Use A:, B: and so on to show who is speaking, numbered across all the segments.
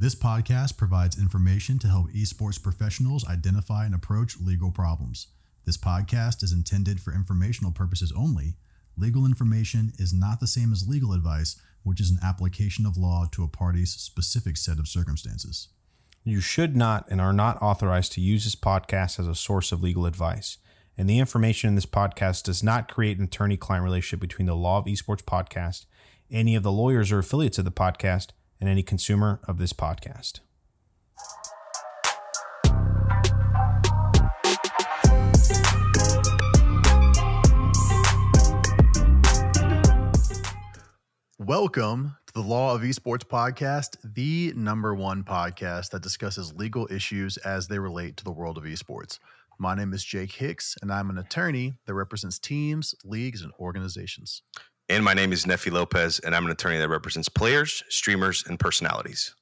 A: This podcast provides information to help esports professionals identify and approach legal problems. This podcast is intended for informational purposes only. Legal information is not the same as legal advice, which is an application of law to a party's specific set of circumstances.
B: You should not and are not authorized to use this podcast as a source of legal advice. And the information in this podcast does not create an attorney client relationship between the Law of Esports podcast, any of the lawyers or affiliates of the podcast, and any consumer of this podcast.
A: Welcome to the Law of Esports podcast, the number one podcast that discusses legal issues as they relate to the world of esports. My name is Jake Hicks, and I'm an attorney that represents teams, leagues, and organizations.
C: And my name is Nefi Lopez, and I'm an attorney that represents players, streamers, and personalities.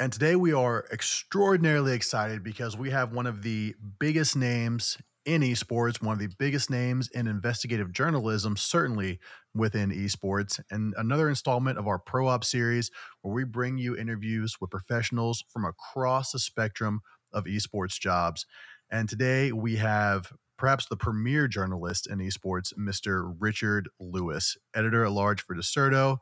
A: And today we are extraordinarily excited because we have one of the biggest names in esports, one of the biggest names in investigative journalism, certainly within esports, and another installment of our Pro Op series where we bring you interviews with professionals from across the spectrum of esports jobs. And today we have perhaps the premier journalist in esports, Mr. Richard Lewis, editor at large for Dexerto,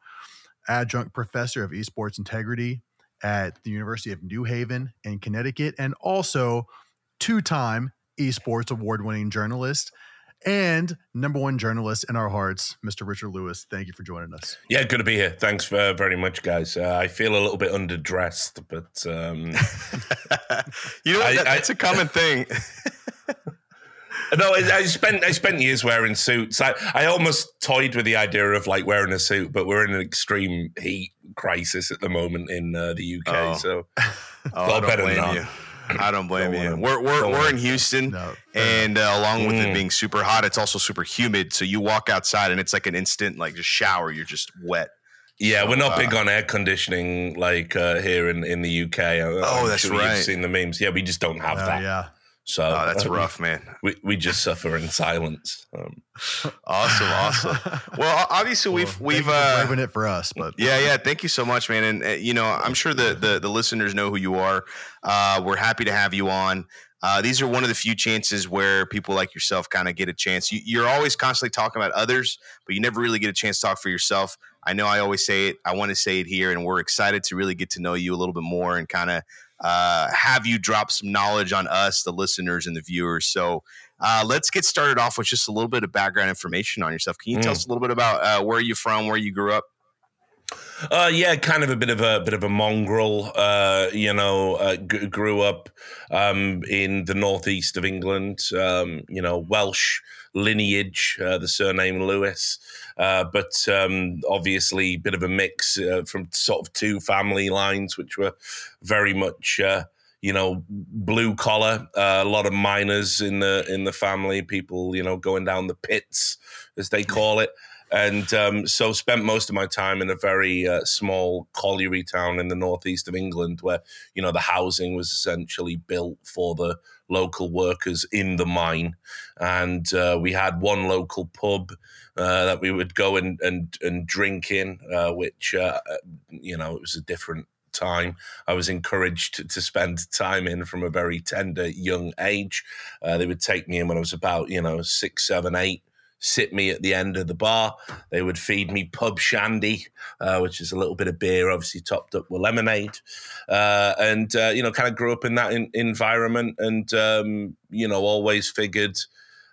A: adjunct professor of esports integrity at the University of New Haven in Connecticut, and also two time esports award winning journalist and number one journalist in our hearts, Mr. Richard Lewis. Thank you for joining us.
D: Yeah, good to be here. Thanks for, very much, guys. Uh, I feel a little bit underdressed, but um,
C: you know I, that, that's I, a common thing.
D: no, I, I, spent I spent years wearing suits. I, I almost toyed with the idea of like wearing a suit, but we're in an extreme heat crisis at the moment in uh, the UK,
C: oh.
D: so
C: oh, better than you. I don't blame don't you. We're we're, we're in Houston, no, and uh, along with mm. it being super hot, it's also super humid. So you walk outside, and it's like an instant like just shower. You're just wet.
D: Yeah, so, we're not uh, big on air conditioning like uh, here in, in the UK.
C: oh, that's sure right. You've
D: seen the memes. Yeah, we just don't have that.
A: Yeah,
D: so
C: oh, that's uh, rough, man.
D: We we just suffer in silence. Um.
C: Awesome, awesome. Well, obviously well, we've we've uh,
A: it for us, but
C: yeah, yeah. Thank you so much, man. And uh, you know, I'm sure the, the the listeners know who you are. Uh, we're happy to have you on. Uh, these are one of the few chances where people like yourself kind of get a chance. You, you're always constantly talking about others, but you never really get a chance to talk for yourself. I know I always say it. I want to say it here, and we're excited to really get to know you a little bit more and kind of uh, have you drop some knowledge on us, the listeners and the viewers. So uh, let's get started off with just a little bit of background information on yourself. Can you mm. tell us a little bit about uh, where you're from, where you grew up?
D: Uh, yeah, kind of a bit of a bit of a mongrel. Uh, you know, uh, g- grew up um, in the northeast of England. Um, you know, Welsh lineage, uh, the surname Lewis, uh, but um, obviously a bit of a mix uh, from sort of two family lines, which were very much uh, you know blue collar. Uh, a lot of miners in the in the family, people you know going down the pits as they call it. And um, so spent most of my time in a very uh, small colliery town in the northeast of England, where you know the housing was essentially built for the local workers in the mine, and uh, we had one local pub uh, that we would go and and, and drink in, uh, which uh, you know it was a different time. I was encouraged to, spend time in from a very tender young age. Uh, they would take me in when I was about you know six, seven, eight sit me at the end of the bar. They would feed me pub shandy, uh, which is a little bit of beer, obviously topped up with lemonade. Uh, and, uh, you know, kind of grew up in that in- environment and, um, you know, always figured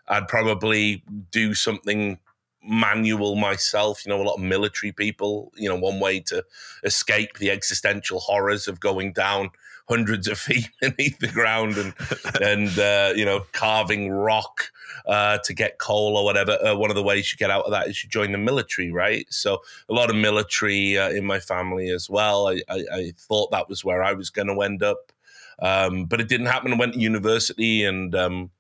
D: I'd probably do something manual myself. You know, a lot of military people, you know, one way to escape the existential horrors of going down hundreds of feet beneath the ground and, and uh, you know, carving rock uh, to get coal or whatever. Uh, one of the ways you get out of that is you join the military, right? So a lot of military uh, in my family as well. I, I, I, thought that was where I was going to end up, um, but it didn't happen. I went to university and um,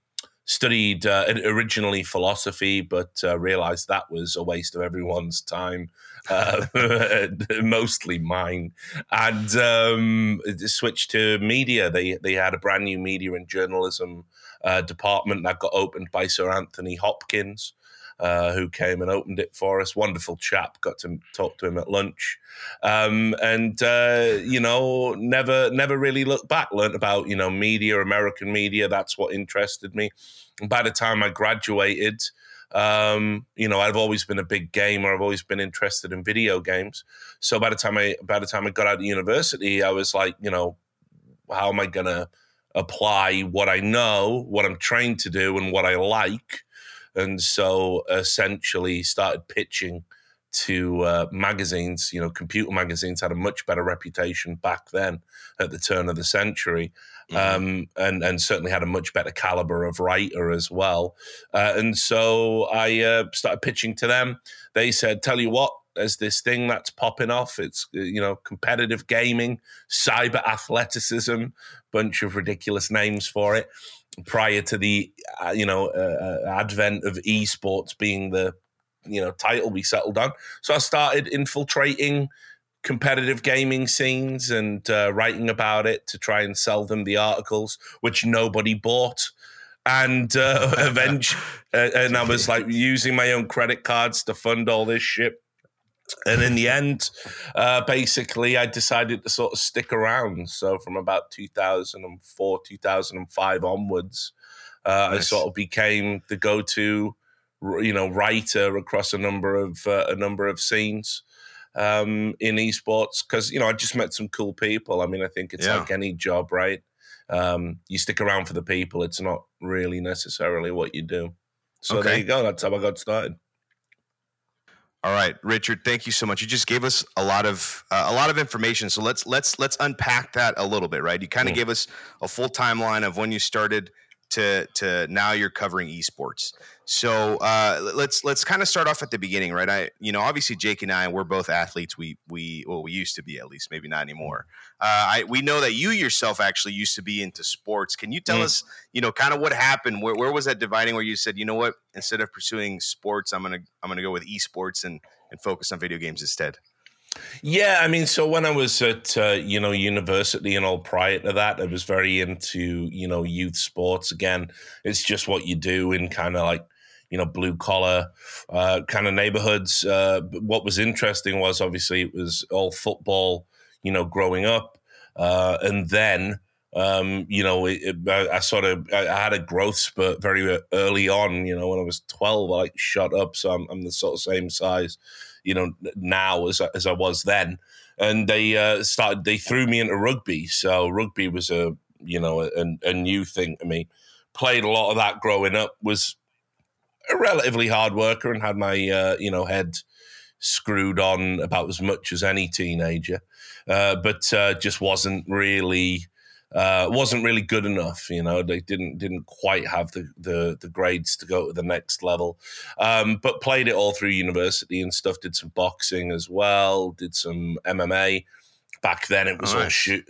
D: studied uh, originally philosophy, but uh, realized that was a waste of everyone's time. Uh, mostly mine, and um, switched to media. They they had a brand new media and journalism uh, department that got opened by Sir Anthony Hopkins. uh, who came and opened it for us. Wonderful chap. Got to talk to him at lunch, um, and uh, you know, never never really looked back. Learned about you know media, American media. That's what interested me. And by the time I graduated. Um, you know, I've always been a big gamer. I've always been interested in video games. So by the time I by the time I got out of university, I was like, you know, how am I gonna apply what I know, what I'm trained to do, and what I like? And so essentially started pitching to uh, magazines. You know, computer magazines had a much better reputation back then at the turn of the century, mm-hmm. um, and and certainly had a much better caliber of writer as well. Uh, and so I uh, started pitching to them. They said, "Tell you what." There's this thing that's popping off. It's you know competitive gaming, cyber athleticism, bunch of ridiculous names for it prior to the uh, you know uh, uh, advent of esports being the you know title we settled on. So I started infiltrating competitive gaming scenes and uh, writing about it to try and sell them the articles, which nobody bought. And uh, eventually, uh, and I was like using my own credit cards to fund all this shit and in the end, uh, basically, I decided to sort of stick around. So from about 2004, 2005 onwards, uh, nice. I sort of became the go-to, you know, writer across a number of uh, a number of scenes um, in esports because you know I just met some cool people. I mean, I think it's yeah. like any job, right? Um, you stick around for the people. It's not really necessarily what you do. So okay. there you go. That's how I got started.
C: All right, Richard, thank you so much. You just gave us a lot of uh, a lot of information. So let's let's let's unpack that a little bit, right? You kind of gave us a full timeline of when you started to to now you're covering esports. So uh, let's let's kind of start off at the beginning, right? I you know obviously Jake and I we're both athletes. We we well we used to be at least, maybe not anymore. Uh, I we know that you yourself actually used to be into sports. Can you tell mm. us you know kind of what happened? Where where was that dividing where you said you know what instead of pursuing sports, I'm gonna I'm gonna go with esports and and focus on video games instead.
D: Yeah, I mean, so when I was at uh, you know university and all prior to that, I was very into you know youth sports. Again, it's just what you do in kind of like you know blue collar uh, kind of neighborhoods. Uh, what was interesting was obviously it was all football. You know, growing up, uh, and then um, you know, it, it, I, I, sort of I had a growth spurt very early on. You know, when I was twelve, I like shot up, so I'm, I'm the sort of same size you know, now as as I was then. And they uh, started. They threw me into rugby. So rugby was a you know a, a new thing to me. Played a lot of that growing up. Was a relatively hard worker and had my uh, you know head screwed on about as much as any teenager, uh, but uh, just wasn't really uh, wasn't really good enough. You know, they didn't didn't quite have the the, the grades to go to the next level. Um, but played it all through university and stuff. Did some boxing as well. Did some MMA. Back then it was all shoot.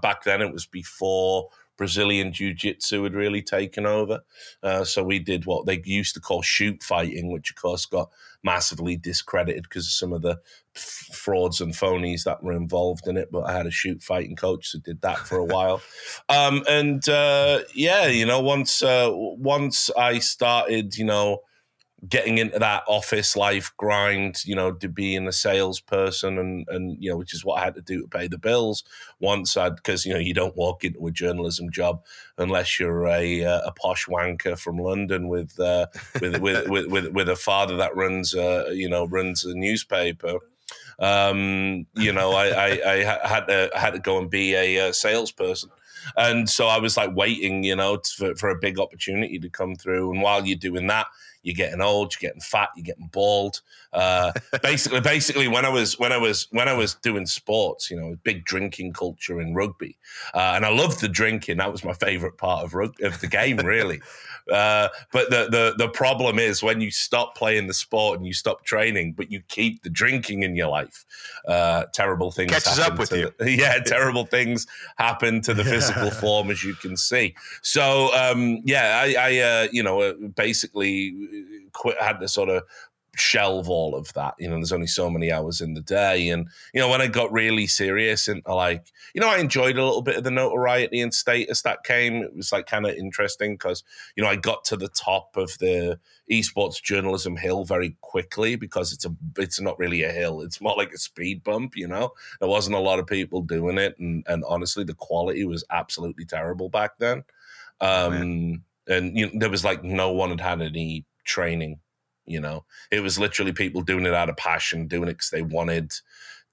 D: Back then it was before Brazilian Jiu Jitsu had really taken over. Uh, so we did what they used to call shoot fighting, which of course got massively discredited because of some of the f- frauds and phonies that were involved in it. But I had a shoot fighting coach who did that for a while. Um, and uh, yeah, you know, once uh, once I started, you know, getting into that office life grind, you know, to being a salesperson and and you know, which is what I had to do to pay the bills. Once I, because you know, you don't walk into a journalism job unless you're a uh, a posh wanker from London with uh, with, with, with with with a father that runs uh, you know runs a newspaper. Um, you know, I, I, I had to I had to go and be a, a salesperson. And so I was like waiting, you know, for, for a big opportunity to come through. And while you're doing that, you're getting old, you're getting fat, you're getting bald. Uh, basically, basically, when I was when I was when I was doing sports, you know, big drinking culture in rugby, uh, and I loved the drinking. That was my favorite part of rug- of the game, really. Uh, but the, the the problem is when you stop playing the sport and you stop training, but you keep the drinking in your life. Uh, terrible things
C: catches up with you.
D: The, yeah, terrible things happen to the physical form, as you can see. So um, yeah, I, I uh, you know uh, basically quit. Had to sort of shelve all of that. You know, there's only so many hours in the day. And, you know, when I got really serious and like, you know, I enjoyed a little bit of the notoriety and status that came. It was like kind of interesting because, you know, I got to the top of the esports journalism hill very quickly because it's a it's not really a hill. It's more like a speed bump, you know. There wasn't a lot of people doing it and and honestly the quality was absolutely terrible back then.
C: Oh,
D: Um and you know, there was like no one had had any training you know? It was literally people doing it out of passion doing it because they wanted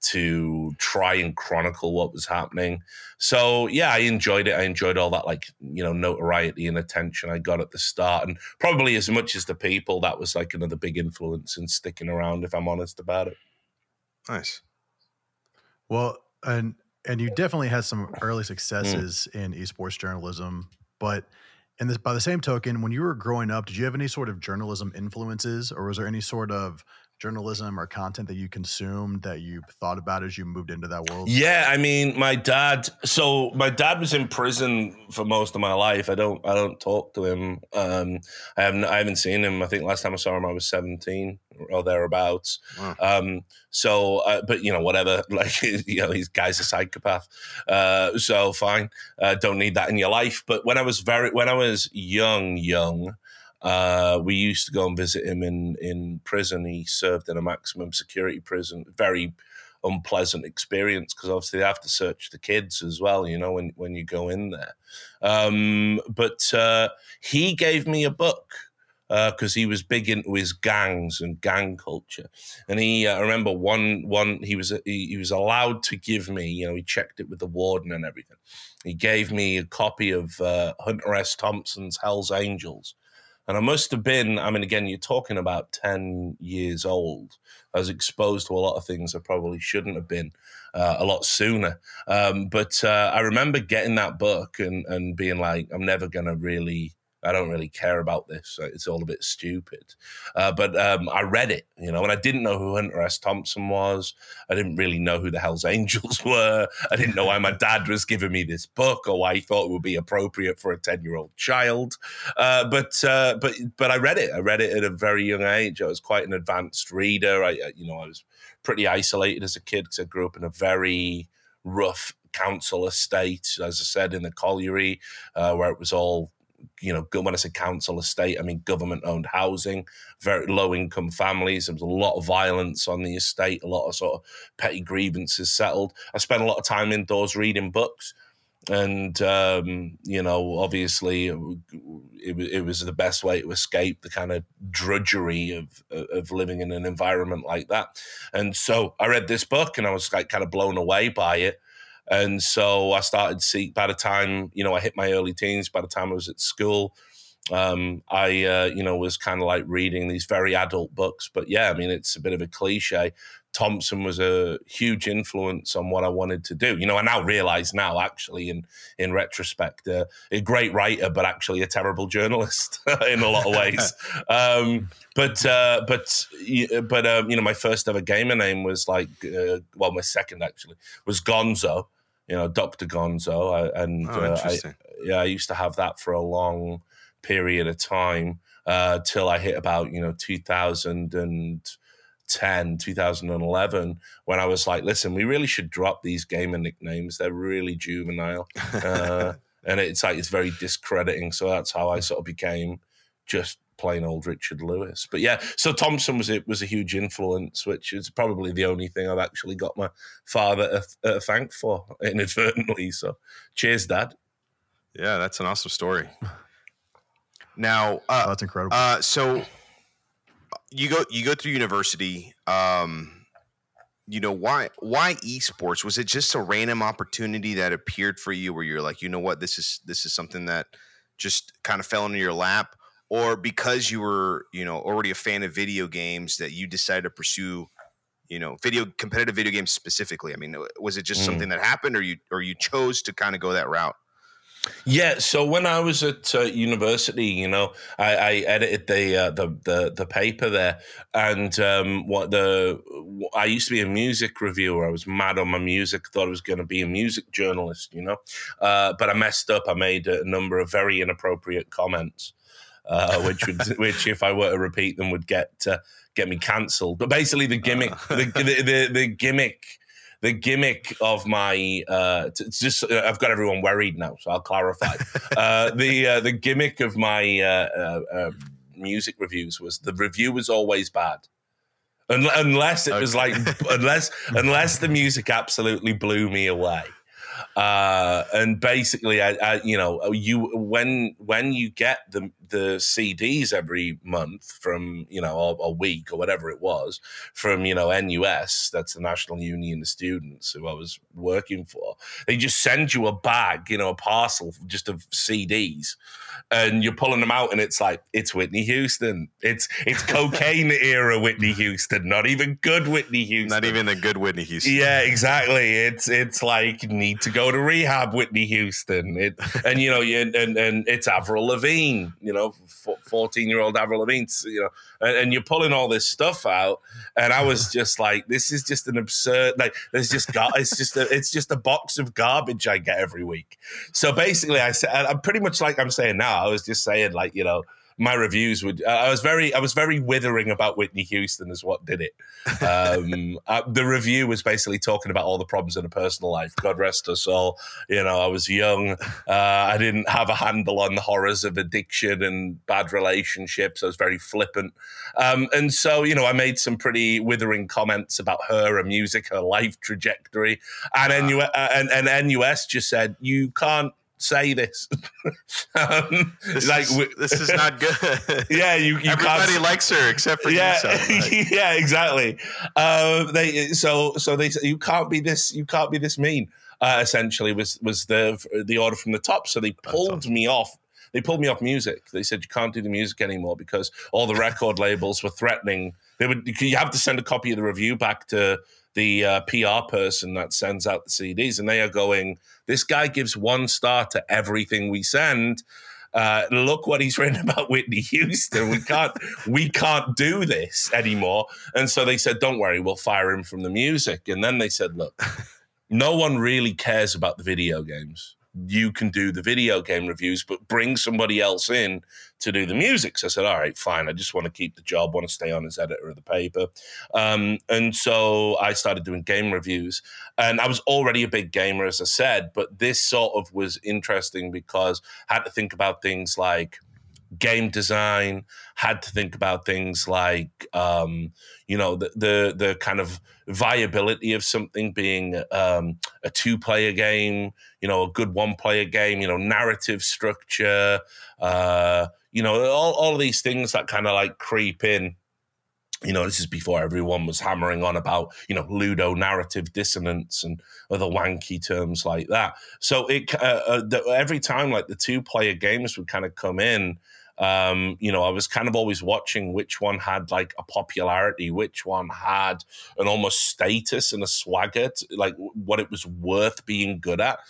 D: to try and chronicle what was happening. So yeah i enjoyed it. I enjoyed all that like you know notoriety and attention i got at the start and probably as much as the people that was like another big influence in sticking around if i'm honest about it.
C: Nice.
A: Well, and and you definitely had some early mm. successes in esports journalism, but and this, by the same token, when you were growing up, did you have any sort of journalism influences, or was there any sort of journalism or content that you consumed that you thought about as you moved into that world?
D: Yeah, I mean, my dad. So my dad was in prison for most of my life. I don't, I don't talk to him. Um, I haven't, I haven't seen him. I think last time I saw him, I was seventeen or thereabouts.
C: Wow.
D: Um, so, uh, but you know, whatever. Like, you know, these guy's a psychopath. Uh, so fine. Uh, don't need that in your life. But when I was very, when I was young, young. Uh, we used to go and visit him in in prison. He served in a maximum security prison. Very unpleasant experience because obviously they have to search the kids as well. You know when when you go in there. Um, but uh, he gave me a book because he was big into his gangs and gang culture. And he, uh, I remember one one he was he, he was allowed to give me. You know, he checked it with the warden and everything. He gave me a copy of uh, Hunter S. Thompson's Hell's Angels. And I must have been, I mean, again, you're talking about 10 years old. I was exposed to a lot of things I probably shouldn't have been uh, a lot sooner. Um, but uh, I remember getting that book and, and being like, I'm never going to really, I don't really care about this. It's all a bit stupid. Uh, but um, I read it, you know, and I didn't know who Hunter S. Thompson was. I didn't really know who the Hells Angels were. I didn't know why my dad was giving me this book or why he thought it would be appropriate for a 10 year old child. Uh, but uh, but but I read it. I read it at a very young age. I was quite an advanced reader. I you know I was pretty isolated as a kid because I grew up in a very rough council estate, as I said, in the colliery, uh, where it was all you know, when I say council estate, I mean government owned housing, very low income families. There was a lot of violence on the estate, a lot of sort of petty grievances settled. I spent a lot of time indoors reading books. And, um, you know, obviously it, it, it was the best way to escape the kind of drudgery of, of living in an environment like that. And so I read this book and I was like kind of blown away by it. And so I started see by the time, you know, I hit my early teens, by the time I was at school, um, I, uh, you know, was kind of like reading these very adult books. But yeah, I mean, it's a bit of a cliche. Thompson was a huge influence on what I wanted to do. You know, I now realize now, actually, in in retrospect, uh, a great writer, but actually a terrible journalist in a lot of ways. um, but uh, but but um, you know, my first ever gamer name was like, uh, well, my second actually was Gonzo. You know, Doctor Gonzo, and
C: Oh,
D: uh, I, yeah, I used to have that for a long period of time uh, till I hit about you know 2010, 2011, when I was like, listen, we really should drop these gamer nicknames. They're really juvenile, uh, and it's like it's very discrediting. So that's how I sort of became just plain old Richard Lewis. But yeah, so Thompson was it was a huge influence, which is probably the only thing I've actually got my father a, a thank for inadvertently. So cheers, Dad.
C: yeah, that's an awesome story. Now,
A: Oh,
C: uh,
A: that's incredible.
C: uh, so you go you go through university. Um, you know why why esports? Was it just a random opportunity that appeared for you, where you're like, you know what, this is this is something that just kind of fell into your lap, or because you were you know already a fan of video games that you decided to pursue you know video competitive video games specifically i mean was it just
D: Mm.
C: something that happened or you or you chose to kind of go that route
D: Yeah, so when I was at uh, university, you know, I, I edited the, uh, the the the paper there, and um, what the I used to be a music reviewer. I was mad on my music. Thought I was going to be a music journalist, you know, uh, but I messed up. I made a number of very inappropriate comments, uh, which would which if I were to repeat them would get uh, get me cancelled. But basically, the gimmick, uh. the, the, the, the gimmick the gimmick of my uh, it's just uh, I've got everyone worried now, so I'll clarify. uh, the uh, the gimmick of my uh, uh, uh, music reviews was the review was always bad. Unless it okay. was like unless unless the music absolutely blew me away. Uh, and basically, I, I, you know, you when when you get the the CDs every month from you know a, a, week or whatever it was from you know NUS, that's the National Union of Students who I was working for. They just send you a bag, you know, a parcel just of CDs, and you're pulling them out, and it's like it's Whitney Houston, it's it's cocaine era Whitney Houston, not even good Whitney Houston,
C: not even the good Whitney Houston.
D: Yeah, exactly. It's it's like need to go to rehab, Whitney Houston. It and you know, and and, and it's Avril Lavigne, you know, fourteen year old Avril Lavigne, you know, and, and, you're pulling all this stuff out, and I was just like, this is just an absurd. Like, there's just gar- it's just a, it's just a box of garbage I get every week. So basically, I said, I'm pretty much like I'm saying now. I was just saying, like, you know my reviews would I was very I was very withering about Whitney Houston as what did it. Um, uh, the review was basically talking about all the problems in her personal life. God rest her soul. You know, I was young. Uh, I didn't have a handle on the horrors of addiction and bad relationships. I was very flippant, um, and so you know I made some pretty withering comments about her, her music, her life trajectory, and, uh, NU- and, and NUS just said you can't say this.
C: um, this like is, this is not good.
D: yeah, you, you
C: everybody likes her except for
D: yeah,
C: you.
D: Yeah, exactly. Uh, they so so they you can't be this you can't be this mean. Uh, essentially, was was the the order from the top. So they pulled awesome. me off. They pulled me off music. They said you can't do the music anymore because all the record labels were threatening. They would you have to send a copy of the review back to the uh, PR person that sends out the CDs, and they are going, "This guy gives one star to everything we send." Uh, look what he's written about Whitney Houston. We can't, we can't do this anymore. And so they said, "Don't worry, we'll fire him from the music." And then they said, "Look, no one really cares about the video games you can do the video game reviews, but bring somebody else in to do the music. So I said, all right, fine. I just want to keep the job, want to stay on as editor of the paper. Um, and so I started doing game reviews. And I was already a big gamer, as I said, but this sort of was interesting because I had to think about things like game design, had to think about things like, um, you know, the, the, the kind of viability of something being um, a two player game, you know, a good one player game, you know, narrative structure, uh, you know, all, all of these things that kind of like creep in you know, this is before everyone was hammering on about, you know, ludo narrative dissonance and other wanky terms like that. So it uh, uh, the, every time like the two player games would kind of come in, um, you know, I was kind of always watching which one had like a popularity, which one had an almost status and a swagger, to, like what it was worth being good at.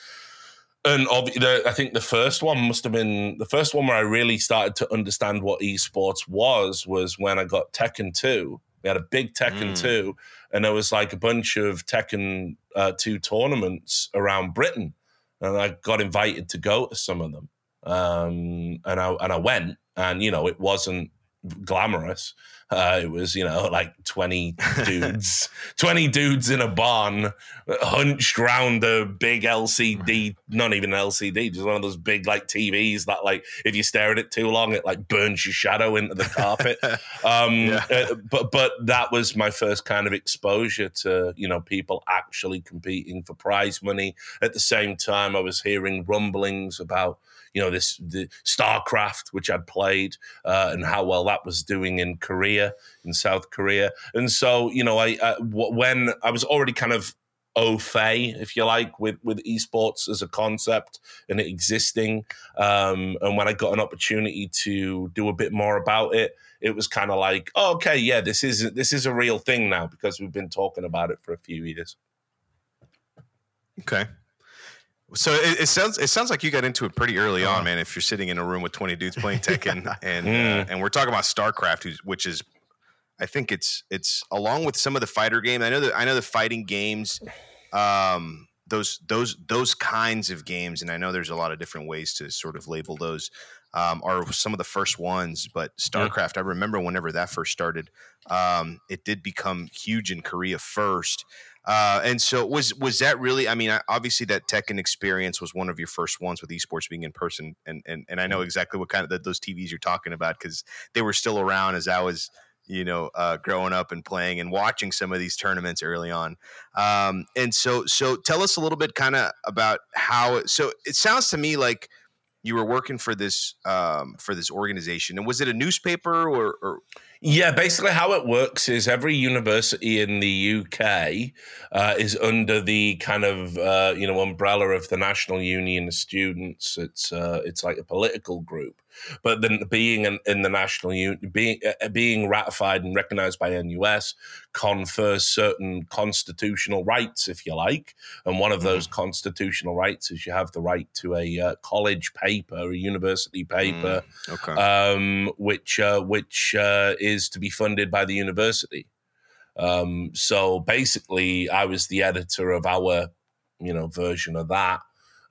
D: And I think the first one must have been the first one where I really started to understand what esports was was when I got Tekken 2. We had a big Tekken mm. 2, and there was like a bunch of Tekken uh, 2 tournaments around Britain. And I got invited to go to some of them. Um, and I and I went, and you know, it wasn't glamorous. Uh, it was, you know, like 20 dudes, 20 dudes in a barn, hunched round a big LCD, not even an LCD, just one of those big like TVs that like if you stare at it too long, it like burns your shadow into the carpet. um, yeah. uh, but but that was my first kind of exposure to, you know, people actually competing for prize money. At the same time, I was hearing rumblings about you know this the StarCraft, which I'd played, uh, and how well that was doing in Korea, in South Korea, and so you know I, I when I was already kind of au fait, if you like, with with esports as a concept and it existing. Um, and when I got an opportunity to do a bit more about it, it was kind of like, oh, okay, yeah, this is this is a real thing now because we've been talking about it for a few years.
C: Okay. So it, it, sounds it sounds like you got into it pretty early on, uh-huh. man. If you're sitting in a room with 20 dudes playing Tekken, and mm. uh, and we're talking about StarCraft, which is, I think it's it's along with some of the fighter games. I know that I know the fighting games, um, those those those kinds of games, and I know there's a lot of different ways to sort of label those. Um, are some of the first ones. But StarCraft, I remember whenever that first started, um, it did become huge in Korea first. Uh, and so was was that really? I mean, obviously that Tekken experience was one of your first ones with esports being in person, and and and I know exactly what kind of the, those TVs you're talking about because they were still around as I was you know, uh, growing up and playing and watching some of these tournaments early on. Um, and so, so tell us a little bit kind of about how, so it sounds to me like you were working for this, um, for this organization and was it a newspaper or, or
D: yeah, basically how it works is every university in the UK uh, is under the kind of uh, you know umbrella of the National Union of Students. It's uh, it's like a political group, but then being in, in the National Union, being uh, being ratified and recognised by NUS confers certain constitutional rights, if you like. And one of mm-hmm. those constitutional rights is you have the right to a uh, college paper, a university paper, mm, okay. um, which uh, which is is to be funded by the university. Um, so basically, I was the editor of our, you know, version of that,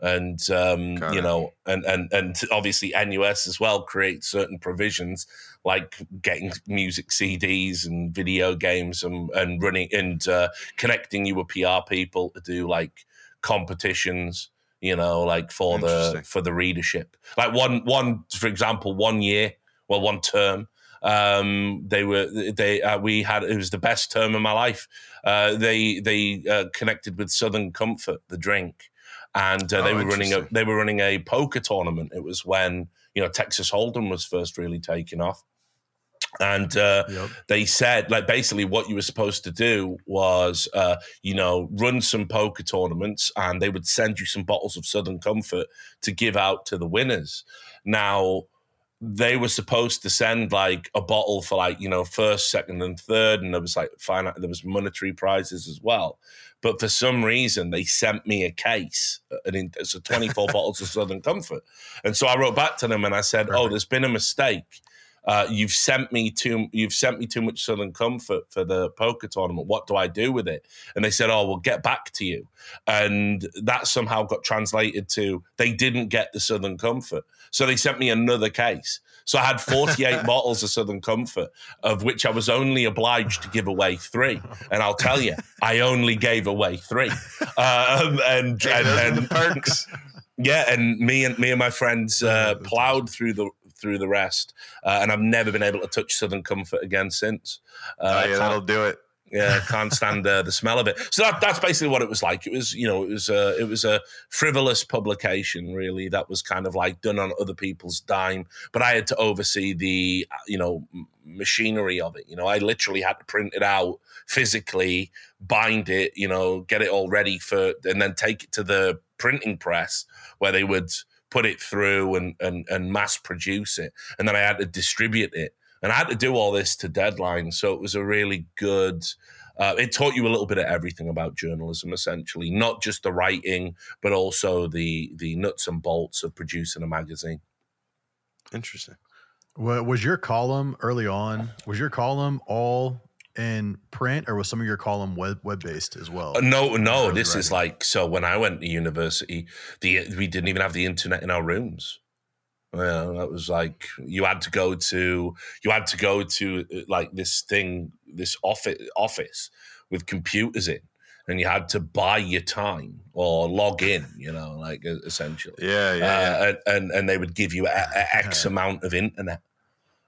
D: and um, you know, and and and obviously NUS as well creates certain provisions like getting music CDs and video games and and running and uh, connecting you with PR people to do like competitions you know like for the for the readership. Like one one for example one year well one term um, they were they uh, we had it was the best term of my life. Uh, they they uh, connected with Southern Comfort, the drink, and uh, they oh, were running a they were running a poker tournament. It was when you know Texas Hold'em was first really taking off. And uh, yep. they said, like, basically, what you were supposed to do was, uh, you know, run some poker tournaments, and they would send you some bottles of Southern Comfort to give out to the winners. Now, they were supposed to send like a bottle for like you know first second and third and there was like fine there was monetary prizes as well but for some reason they sent me a case and it's a 24 bottles of southern comfort. And so i wrote back to them and i said oh, Perfect. oh there's been a mistake. Uh, you've sent me too you've sent me too much southern comfort for the poker tournament. What do i do with it? And they said oh we'll get back to you. And that somehow got translated to they didn't get the southern comfort. So they sent me another case so I had 48 bottles of Southern Comfort, of which I was only obliged to give away three. And I'll tell you, I only gave away three. Um, and, and, and perks. Yeah, and me and me and my friends uh, plowed through the through the rest, uh, and I've never been able to touch Southern Comfort again since.
C: Uh, oh, yeah, that'll do it.
D: Yeah, can't stand uh, the smell of it. So that, that's basically what it was like. It was, you know, it was a it was a frivolous publication, really. That was kind of like done on other people's dime, but I had to oversee the, you know, machinery of it. You know, I literally had to print it out physically, bind it, you know, get it all ready for, and then take it to the printing press where they would put it through and, and, and mass produce it. And then I had to distribute it. And I had to do all this to deadline. So it was a really good, uh, it taught you a little bit of everything about journalism, essentially, not just the writing, but also the the nuts and bolts of producing a magazine.
C: Interesting.
A: Well, was your column early on? Was your column all in print, or was some of your column web web based as well?
D: Uh, no, no. This writing? is like so. When I went to university, the we didn't even have the internet in our rooms. Yeah, that was like you had to go to you had to go to uh, like this thing, this office office with computers in, and you had to buy your time or log in. You know, like essentially.
C: Yeah, yeah. Uh,
D: yeah. And, and they would give you a, a X amount of internet.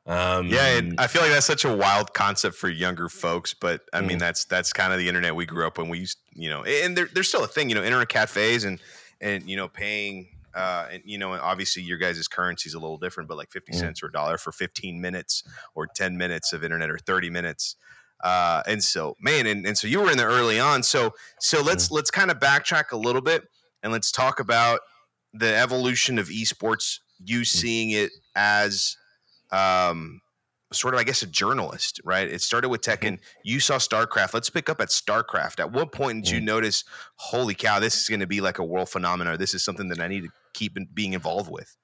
C: Um, yeah, and I feel like that's such a wild concept for younger folks, but I mean mm. that's that's kind of the internet we grew up when we used, you know, and there, there's still a thing, you know, internet cafes and and you know paying, uh, and you know, obviously your guys' currency is a little different, but like fifty mm. cents or a dollar for 15 minutes or 10 minutes of internet or 30 minutes. Uh, and so, man, and, and so you were in there early on. So so let's mm. let's kind of backtrack a little bit and let's talk about the evolution of esports. You mm. seeing it as um, sort of, I guess, a journalist, right? It started with Tekken. Mm-hmm. You saw StarCraft. Let's pick up at StarCraft. At what point did you mm. notice, holy cow, this is going to be like a world phenomenon? This is something that I need to keep being involved with?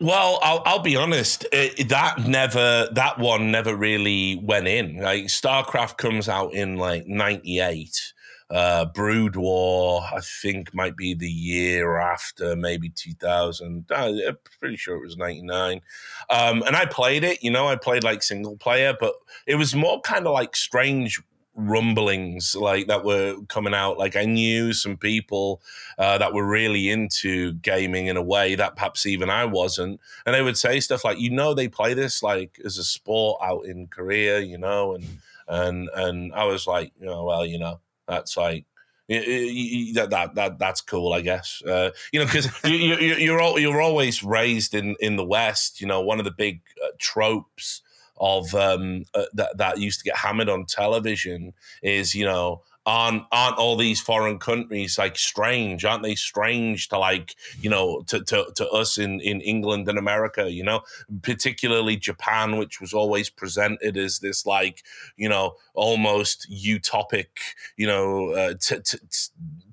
D: Well, I'll, I'll be honest. It, that never, that one never really went in. Like StarCraft comes out in like '98, Uh, Brood War, I think, might be the year after, maybe 2000. Uh, I'm pretty sure it was 99. Um, and I played it, you know, I played like single player, but it was more kind of like strange rumblings like that were coming out like i knew some people uh, that were really into gaming in a way that perhaps even i wasn't and they would say stuff like you know they play this like as a sport out in korea you know and and and i was like you know well you know that's like that that that that's cool, I guess. Uh, you know, because you, you, you're you're always raised in in the West. You know, one of the big uh, tropes of um, uh, that that used to get hammered on television is you know aren't aren't all these foreign countries like strange? Aren't they strange to like you know to to, to us in in england and america you know? Particularly japan which was always presented as this like you know almost utopic you know uh, t- t-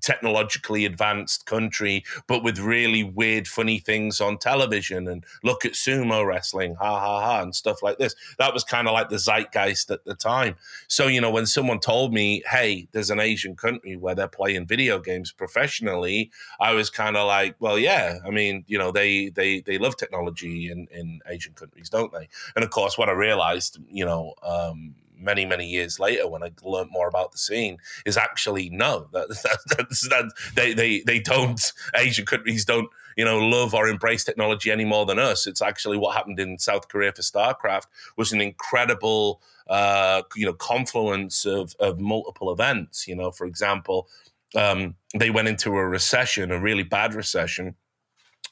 D: technologically advanced country but with really weird funny things on television and look at sumo wrestling ha ha ha and stuff like this that was kind of like the zeitgeist at the time so you know when someone told me hey there's an Asian country where they're playing video games professionally, I was kind of like, well, yeah. I mean, you know, they they they love technology in in Asian countries, don't they? And of course, what I realized, you know. Um, many many years later when I learned more about the scene is actually no that, that, that they, they they don't Asian countries don't you know love or embrace technology any more than us it's actually what happened in South Korea for StarCraft was an incredible uh, you know confluence of of multiple events. You know, for example, um, they went into a recession, a really bad recession.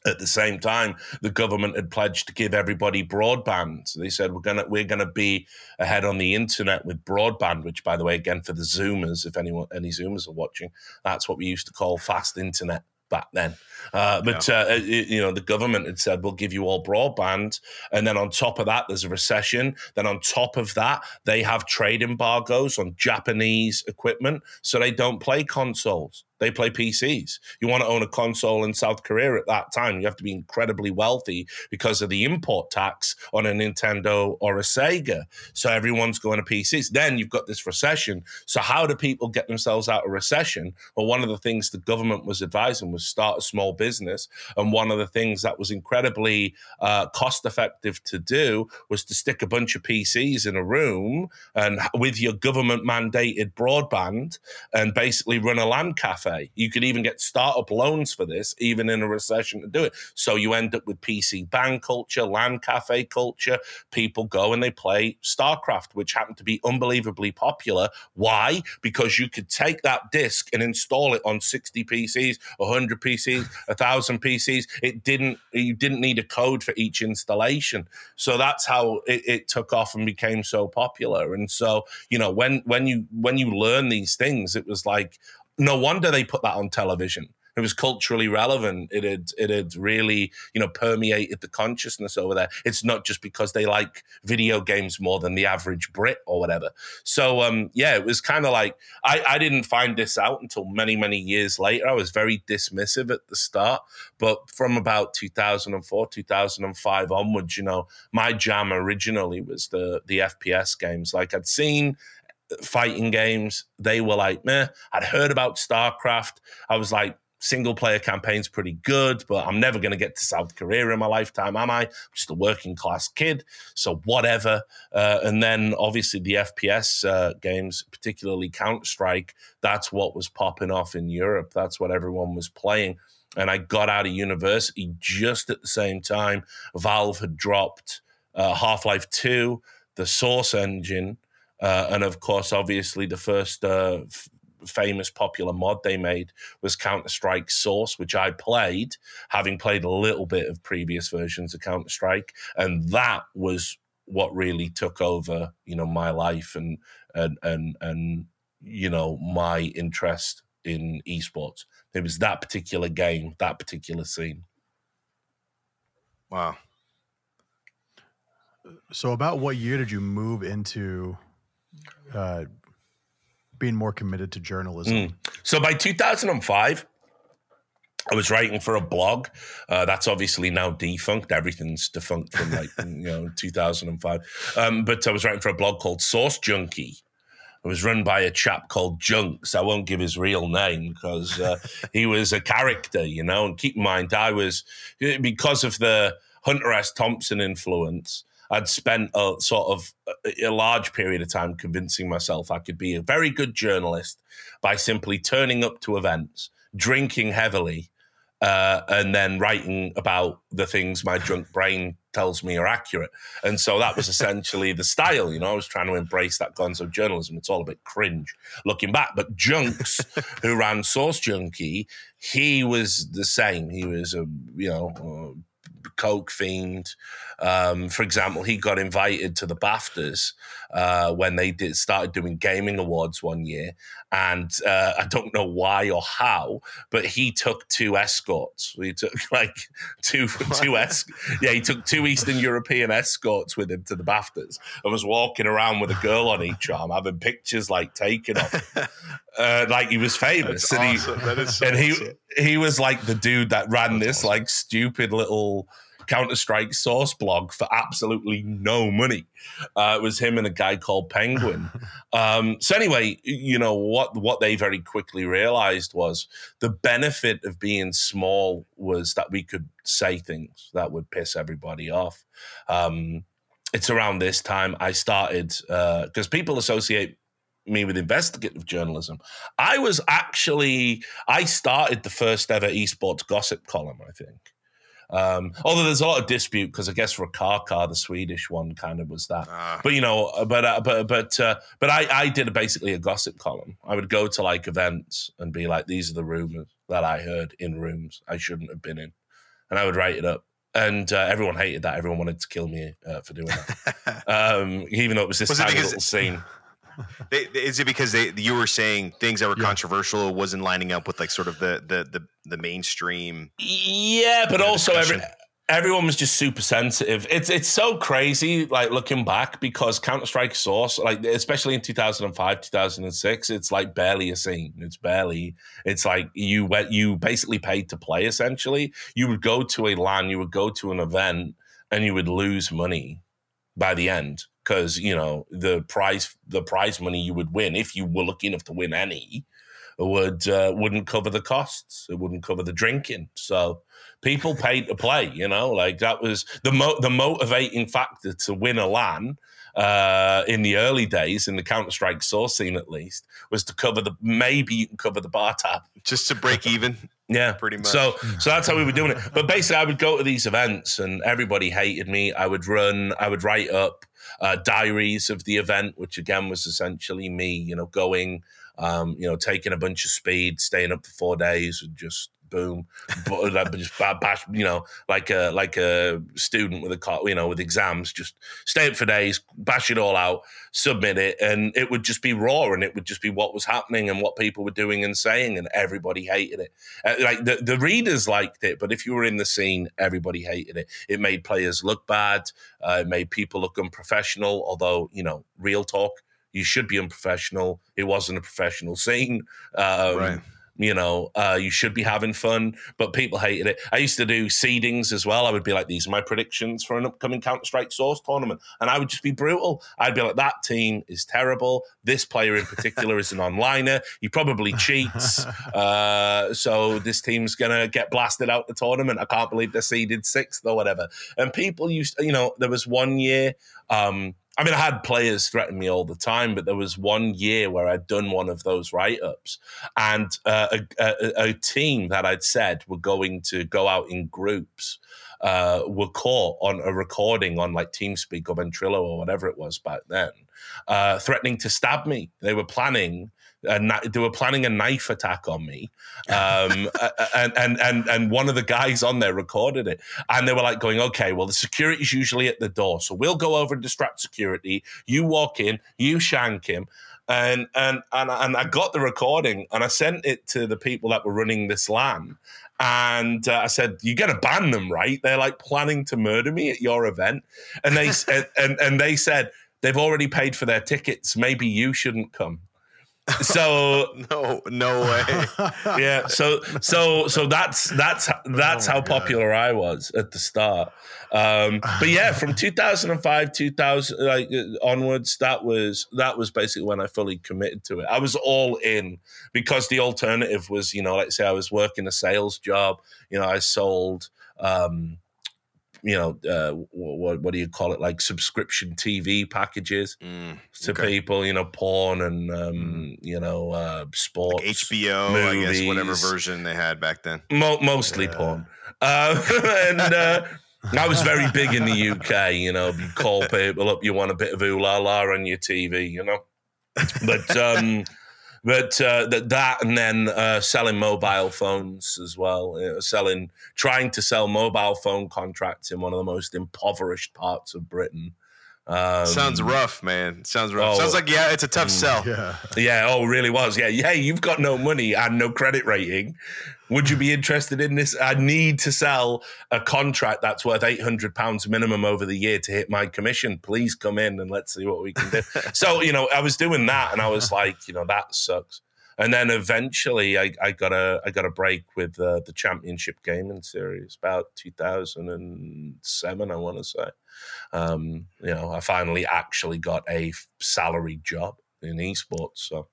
D: At the same time, the government had pledged to give everybody broadband. So they said we're gonna we're gonna be ahead on the internet with broadband. Which, by the way, again for the Zoomers, if anyone any Zoomers are watching, that's what we used to call fast internet back then. Uh, but yeah. uh, you know, the government had said we'll give you all broadband, and then on top of that, there's a recession. Then on top of that, they have trade embargoes on Japanese equipment, so they don't play consoles. They play PCs. You want to own a console in South Korea at that time, you have to be incredibly wealthy because of the import tax on a Nintendo or a Sega. So everyone's going to PCs. Then you've got this recession. So how do people get themselves out of recession? Well, one of the things the government was advising was start a small business. And one of the things that was incredibly uh, cost effective to do was to stick a bunch of PCs in a room and with your government mandated broadband and basically run a LAN cafe You could even get startup loans for this, even in a recession, to do it. So you end up with PC bang culture, LAN cafe culture. People go and they play StarCraft, which happened to be unbelievably popular. Why? Because you could take that disc and install it on 60 PCs, 100 PCs, 1,000 PCs. It didn't, you didn't need a code for each installation. So that's how it, it took off and became so popular. And so, you know, when, when you, when you learn these things, it was like, no wonder they put that on television. It was culturally relevant. It had it had really you know permeated the consciousness over there. It's not just because they like video games more than the average Brit or whatever. So um, yeah, it was kind of like I, I didn't find this out until many many years later. I was very dismissive at the start, but from about 2004 2005 onwards, you know, my jam originally was the the FPS games. Like I'd seen fighting games, they were like, meh. I'd heard about StarCraft. I was like, single player campaign's pretty good, but I'm never going to get to South Korea in my lifetime, am I? I'm just a working class kid, so whatever. Uh, and then obviously the FPS uh, games, particularly Counter Strike, that's what was popping off in Europe. That's what everyone was playing. And I got out of university just at the same time Valve had dropped uh, Half Life 2, the Source engine uh, and of course, obviously, the first uh, f- famous popular mod they made was Counter Strike Source, which I played, having played a little bit of previous versions of Counter Strike, and that was what really took over, you know, my life and and and and you know my interest in esports. It was that particular game, that particular scene.
C: Wow.
A: So, about what year did you move into uh, being more committed to journalism? Mm.
D: So by 2005, I was writing for a blog. Uh, that's obviously now defunct. Everything's defunct from like you know 2005. Um, but I was writing for a blog called Source Junkie, It was run by a chap called Junks. I won't give his real name because uh, he was a character, you know. And keep in mind, I was because of the Hunter S. Thompson influence. I'd spent a sort of a, a large period of time convincing myself I could be a very good journalist by simply turning up to events, drinking heavily, uh, and then writing about the things my drunk brain tells me are accurate. And so that was essentially the style. You know, I was trying to embrace that gonzo journalism. It's all a bit cringe looking back. But Junks, who ran Source Junkie, he was the same. He was a you know coke fiend. Um, for example, he got invited to the BAFTAs uh, when they did started doing gaming awards one year, and uh, I don't know why or how, but he took two escorts. He took like two two es- yeah, he took two Eastern European escorts with him to the BAFTAs and was walking around with a girl on each arm, having pictures like taken of uh, like he was famous,
C: That's
D: and
C: awesome. That is so
D: he and he he was like the dude that ran
C: That's
D: this
C: awesome.
D: like stupid little Counter Strike source blog for absolutely no money. Uh, it was him and a guy called Penguin. um, so anyway, you know what what they very quickly realized was the benefit of being small was that we could say things that would piss everybody off. Um, it's around this time I started because people associate me with investigative journalism. I was actually I started the first ever esports gossip column. I think. Um, although there's a lot of dispute because I guess Rakaka, the Swedish one, kind of was that.
C: Ah,
D: But you know, but uh, but but uh, but I I did a, basically a gossip column. I would go to like events and be like, these are the rumors that I heard in rooms I shouldn't have been in, and I would write it up. And uh, everyone hated that. Everyone wanted to kill me uh, for doing that. um, even though it was this
C: Was
D: tiny
C: because-
D: little scene.
C: They, is it because they you were saying things that were
A: Yeah.
C: controversial wasn't lining up with like sort of the the the, the mainstream?
D: Yeah, but
C: Yeah,
D: also every everyone was just super sensitive. It's it's so crazy, like looking back, because Counter Strike Source, like especially in two thousand and five, two thousand and six, it's like barely a scene. It's barely. It's like you went, you basically paid to play. Essentially, you would go to a LAN, you would go to an event, and you would lose money by the end because you know the prize the prize money you would win if you were lucky enough to win any would uh, wouldn't cover the costs. It wouldn't cover the drinking. So people paid to play. You know, like that was the mo- the motivating factor to win a LAN. Uh, in the early days, in the Counter Strike source scene at least, was to cover the maybe you can cover the bar tab.
C: Just to break even,
D: Yeah,
C: pretty much.
D: so, so that's how we were doing it. But basically, I would go to these events, and everybody hated me. I would run, I would write up uh, diaries of the event, which again was essentially me, you know, going, um, you know, taking a bunch of speed, staying up for four days, and just boom, but like, just ba- bash, you know, like a like a student with a car, you know, with exams, just stay up for days, bash it all out, submit it, and it would just be raw, and it would just be what was happening and what people were doing and saying, and everybody hated it. Uh, like the, the readers liked it, but if you were in the scene, everybody hated it. It made players look bad. Uh, it made people look unprofessional. Although you know, real talk, you should be unprofessional. It wasn't a professional scene. Um,
C: Right.
D: You know, uh, you should be having fun, but people hated it. I used to do seedings as well. I would be like, "These are my predictions for an upcoming Counter Strike Source tournament," and I would just be brutal. I'd be like, "That team is terrible. This player in particular is an onliner. He probably cheats. Uh, so this team's gonna get blasted out the tournament. I can't believe they're seeded sixth or whatever. And people used, you know, there was one year. Um, I mean, I had players threaten me all the time, but there was one year where I'd done one of those write ups, and uh, a, a, a team that I'd said were going to go out in groups uh, were caught on a recording on like TeamSpeak or Ventrilo or whatever it was back then, uh, threatening to stab me. They were planning. A, they were planning a knife attack on me, um, and, and and and one of the guys on there recorded it, and they were like going, "Okay, well, the security's usually at the door, so we'll go over and distract security. You walk in, you shank him." And and and and I got the recording and I sent it to the people that were running this LAN, and uh, I said, "You're gonna ban them, right? They're like planning to murder me at your event." And they and, and and they said they've already paid for their tickets. Maybe you shouldn't come. So
C: no, no way.
D: yeah, so so so that's that's that's
A: Oh
D: how
A: God.
D: popular I was at the start. Um, but yeah, from 2005 2000 like uh, onwards, that was that was basically when I fully committed to it. I was all in because the alternative was, you know, like say I was working a sales job. You know, I sold. Um, you know, uh, what what do you call it? Like subscription TV packages
C: Mm,
D: to
C: Okay.
D: people, you know, porn and um, you know, uh, sports,
C: like HBO, I guess, whatever version they had back then.
D: Mo- mostly
A: Yeah.
D: porn. Uh, and uh, I was very big in the UK. You know, you call people up, you want a bit of ooh la la on your TV. You know, but um, but uh, that that and then uh, selling mobile phones as well. You know, selling, trying to sell mobile phone contracts in one of the most impoverished parts of Britain. Um,
C: Sounds rough, man. Sounds rough.
D: oh,
C: Sounds like yeah, it's a tough sell.
A: yeah.
D: Yeah, oh, really was. Yeah, yeah, you've got no money and no credit rating. Would you be interested in this? I need to sell a contract that's worth eight hundred pounds minimum over the year to hit my commission. Please come in and let's see what we can do. so you know, I was doing that, and I was like, you know, that sucks. And then eventually, I, I got a I got a break with uh, the Championship Gaming Series about two thousand and seven, I want to say. Um, you know, I finally actually got a salaried job in esports. So.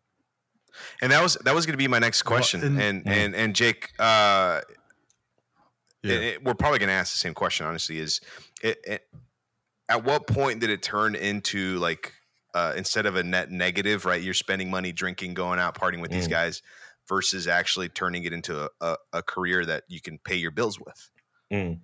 C: And that was that was going to be my next
A: Well,
C: question.
A: and-
C: and and and Jake, uh,
A: Yeah.
C: it- it- we're probably going to ask the same question. Honestly, is it, it, at what point did it turn into like uh, instead of a net negative, right? You're spending money, drinking, going out, partying with these
D: Mm.
C: guys, versus actually turning it into a, a, a career that you can pay your bills with.
D: Mm.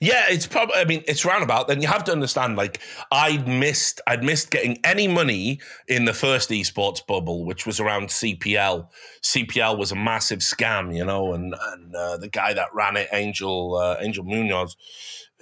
D: Yeah, it's probably. I mean, it's roundabout. Then you have to understand. Like, I'd missed. I'd missed getting any money in the first esports bubble, which was around CPL. CPL was a massive scam, you know, and and uh, the guy that ran it, Angel uh, Angel Munoz,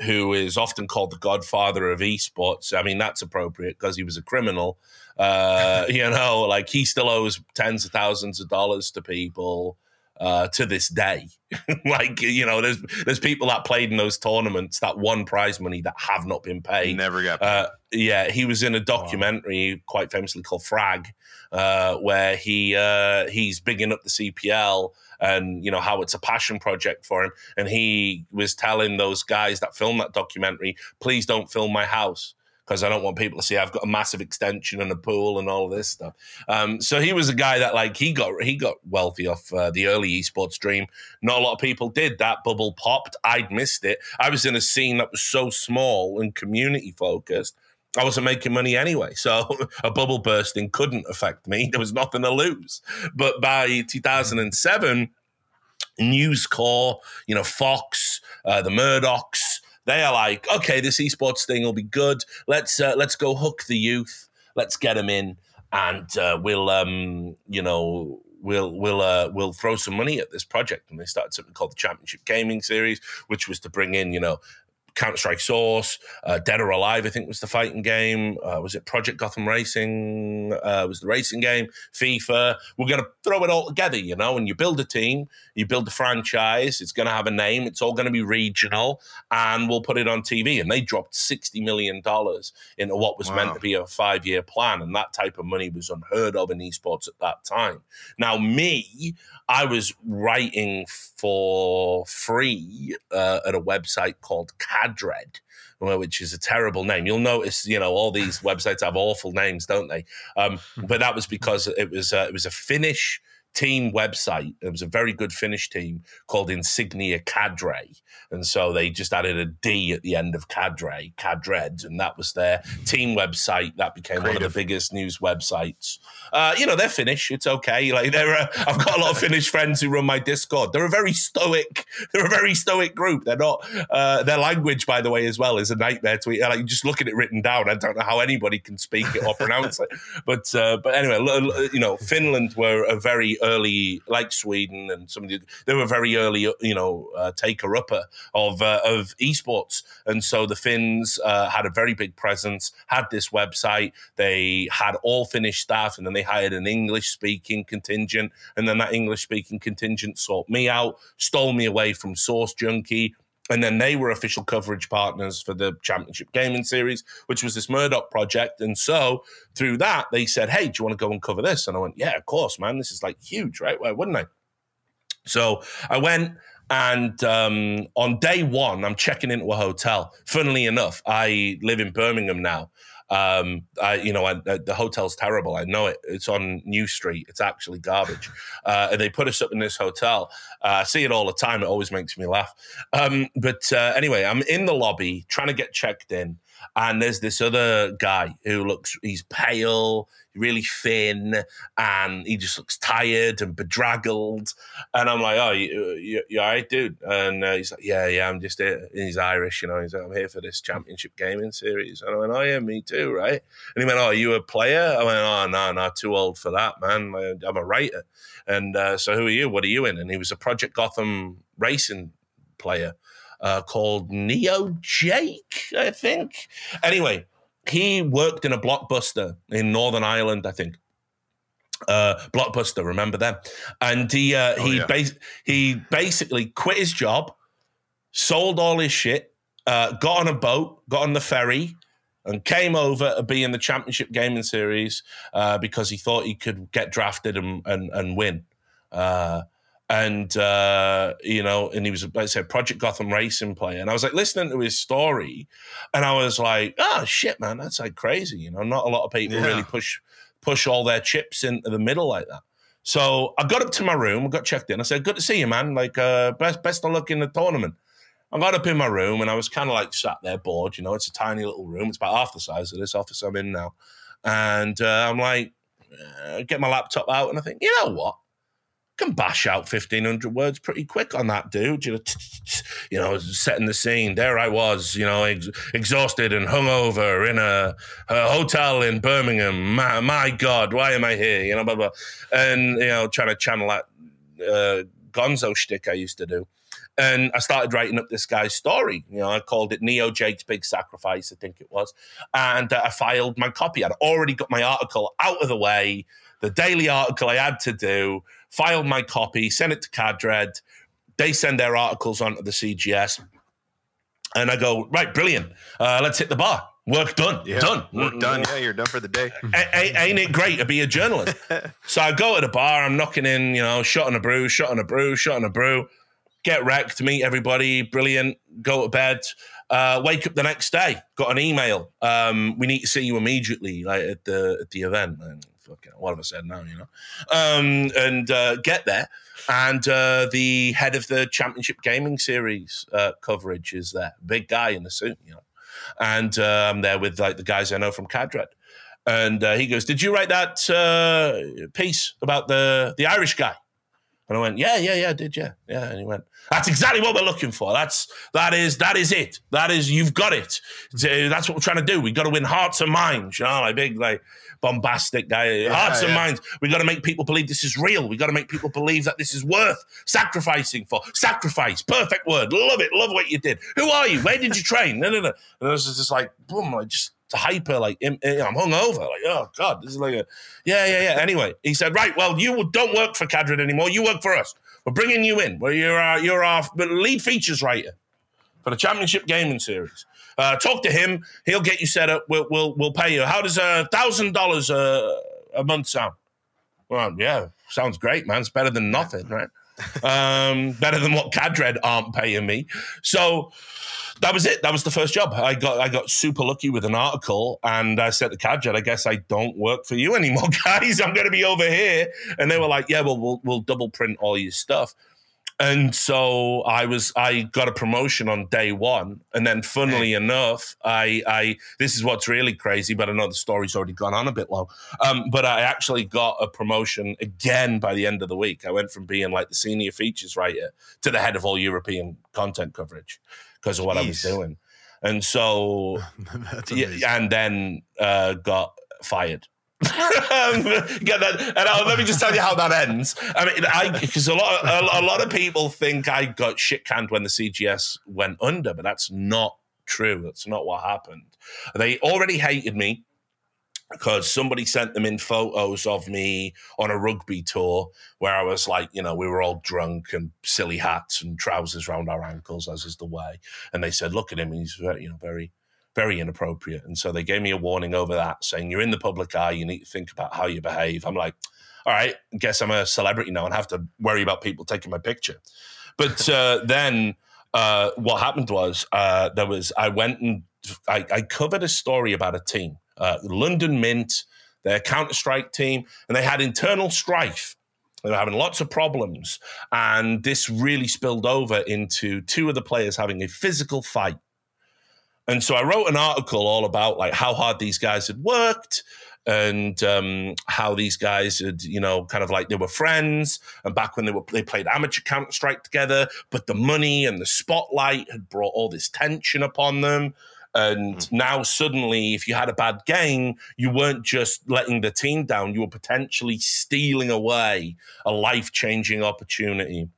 D: who is often called the godfather of esports. I mean, that's appropriate because he was a criminal. Uh, you know, like he still owes tens of thousands of dollars to people uh, to this day. like you know, there's there's people that played in those tournaments that won prize money that have not been paid.
C: Never got.
D: Uh, yeah, he was in a documentary quite famously called Frag, uh, where he uh, he's bigging up the CPL and you know how it's a passion project for him. And he was telling those guys that filmed that documentary, please don't film my house because I don't want people to see I've got a massive extension and a pool and all of this stuff. Um, so he was a guy that like he got he got wealthy off uh, the early esports dream. Not a lot of people did. That bubble popped. I'd missed it. I was in a scene that was so small and community focused. I wasn't making money anyway, so a bubble bursting couldn't affect me. There was nothing to lose. But by 2007, News Corps, you know, Fox, uh, the Murdochs, they are like, okay, this esports thing will be good. Let's uh, let's go hook the youth. Let's get them in, and uh, we'll um, you know we'll we'll uh, we'll throw some money at this project. And they started something called the Championship Gaming Series, which was to bring in you know Counter Strike Source, uh, Dead or Alive, I think was the fighting game. Uh, was it Project Gotham Racing? Uh, was the racing game? FIFA. We're going to throw it all together, you know, and you build a team, you build a franchise. It's going to have a name. It's all going to be regional, and we'll put it on TV. And they dropped $60 million into what was meant to be a five year plan. And that type of money was unheard of in esports at that time. Now, me, I was writing for free uh, at a website called Cadred, well, which is a terrible name. You'll notice, you know, all these websites have awful names, don't they? Um, but that was because it was uh, it was a Finnish team website. It was a very good Finnish team called Insignia Cadre, and so they just added a D at the end of Cadre, Cadred, and that was their team website. That became one of the biggest news websites. Uh, you know, they're Finnish. It's okay. Like they're, uh, I've got a lot of Finnish friends who run my Discord. They're a very stoic. They're a very stoic group. They're not. Uh, their language, by the way, as well, is a nightmare to like just look at it written down. I don't know how anybody can speak it or pronounce it. But uh, but anyway, you know, Finland were a very early, like Sweden and some of the, they were very early, you know, uh, taker upper of uh, of esports, and so the Finns uh, had a very big presence. Had this website, they had all Finnish staff, and then they hired an English speaking contingent, and then that English speaking contingent sought me out, stole me away from Source Junkie. And then they were official coverage partners for the Championship Gaming Series, which was this Murdoch project. And so through that, they said, Hey, do you want to go and cover this? And I went, Yeah, of course, man. This is like huge, right? Why wouldn't I? So I went and um, on day one, I'm checking into a hotel. Funnily enough, I live in Birmingham now. Um, I, you know, I, the hotel's terrible. I know it. It's on New Street. It's actually garbage. Uh, and they put us up in this hotel. Uh, I see it all the time. It always makes me laugh. Um, but uh, anyway, I'm in the lobby trying to get checked in, and there's this other guy who looks. He's pale really thin, and he just looks tired and bedraggled. And I'm like, "Oh, you, you, you all right, dude?" And uh, he's like, "Yeah, yeah, I'm just here." And he's Irish, you know. He's like, "I'm here for this championship gaming series." And I went, "Oh yeah, me too, right?" And he went, "Oh, are you a player?" I went, "Oh no, no, too old for that, man. I'm a writer." And uh, so, who are you? What are you in? And he was a Project Gotham racing player. Uh, called Neo Jake, I think. Anyway, he worked in a blockbuster in Northern Ireland, I think. Uh, blockbuster, remember them? And he uh, oh, he yeah. bas- he basically quit his job, sold all his shit, uh, got on a boat, got on the ferry, and came over to be in the championship gaming series uh, because he thought he could get drafted and and, and win. Uh, and uh, you know, and he was, like I said, Project Gotham racing player. And I was like listening to his story, and I was like, oh shit, man, that's like crazy. You know, not a lot of people yeah. really push push all their chips into the middle like that. So I got up to my room, got checked in. I said, "Good to see you, man. Like, uh, best best of luck in the tournament." I got up in my room and I was kind of like sat there bored. You know, it's a tiny little room. It's about half the size of this office I'm in now, and uh, I'm like, uh, get my laptop out and I think, you know what? Can bash out 1500 words pretty quick on that dude you know you know setting the scene there i was you know ex- exhausted and hungover in a, hotel in birmingham my, my, god why am i here you know blah blah and you know trying to channel that uh, gonzo shtick i used to do and I started writing up this guy's story. You know, I called it Neo Jake's Big Sacrifice, I think it was. And uh, I filed my copy. I'd already got my article out of the way, the daily article I had to do filed my copy, sent it to Cadred. They send their articles onto the CGS. And I go, right, brilliant. Uh, let's hit the bar. Work done. Yeah, done.
C: Work done. Yeah, you're done for the day.
D: a- ain't it great to be a journalist? so I go to the bar. I'm knocking in, you know, shot on a brew, shot on a brew, shot on a brew. Get wrecked, meet everybody. Brilliant. Go to bed. Uh, wake up the next day. Got an email. Um, we need to see you immediately, like at the at the event. And fucking, what have I said now, you know? Um, and uh, get there. And uh, the head of the Championship Gaming Series uh, coverage is there, big guy in the suit, you know. And uh, I'm there with like the guys I know from Cadred. And uh, he goes, Did you write that uh, piece about the, the Irish guy? And I went, yeah, yeah, yeah, I did, yeah, yeah. And he went, that's exactly what we're looking for. That's that is that is it. That is you've got it. That's what we're trying to do. We've got to win hearts and minds. You know, like big like bombastic guy. Yeah, Hearts yeah. and minds. We got to make people believe this is real. We got to make people believe that this is worth sacrificing for. Sacrifice, perfect word. Love it. Love what you did. Who are you? Where did you train? No, no, no. And it was just like, boom, I just hyper, like I'm eh, hungover. Like, oh god, this is like a yeah, yeah, yeah. Anyway, he said, right, well, you don't work for Cadred anymore. You work for us. We're bringing you in. Well, you're our, uh, you're our uh, lead features writer for the Championship Gaming Series. Uh, talk to him. He'll get you set up. We'll we'll, we'll pay you. How does a thousand dollars a month sound? Well, yeah, sounds great, man. It's better than nothing, right? um, better than what Cadred aren't paying me. So that was it. That was the first job. I got I got super lucky with an article, and I said to Cadred, "I guess I don't work for you anymore, guys. I'm going to be over here." And they were like, "Yeah, well, we'll we'll double print all your stuff." And so I was I got a promotion on day one, and then funnily enough, I I this is what's really crazy, but I know the story's already gone on a bit long. Um, but I actually got a promotion again by the end of the week. I went from being like the senior features writer to the head of all European content coverage because of what Jeez. I was doing, and so yeah, and then uh, got fired get that. And I'll, let me just tell you how that ends. I mean, because a lot, a, a, lot of people think I got shit canned when the CGS went under, but that's not true. That's not what happened. They already hated me. because somebody sent them in photos of me on a rugby tour where I was like, you know, we were all drunk and silly hats and trousers around our ankles, as is the way. And they said, look at him, he's very, you know, very, very inappropriate. And so they gave me a warning over that, saying, you're in the public eye, you need to think about how you behave. I'm like, all right, guess I'm a celebrity now and have to worry about people taking my picture. But uh, then uh, what happened was uh, there was I went and I, I covered a story about a team uh, London Mint, their Counter Strike team, and they had internal strife. They were having lots of problems. And this really spilled over into two of the players having a physical fight. And so I wrote an article all about like how hard these guys had worked and um, how these guys had, you know, kind of like they were friends, and back when they were they played amateur Counter Strike together, but the money and the spotlight had brought all this tension upon them, and mm. now suddenly, if you had a bad game, you weren't just letting the team down, you were potentially stealing away a life changing opportunity.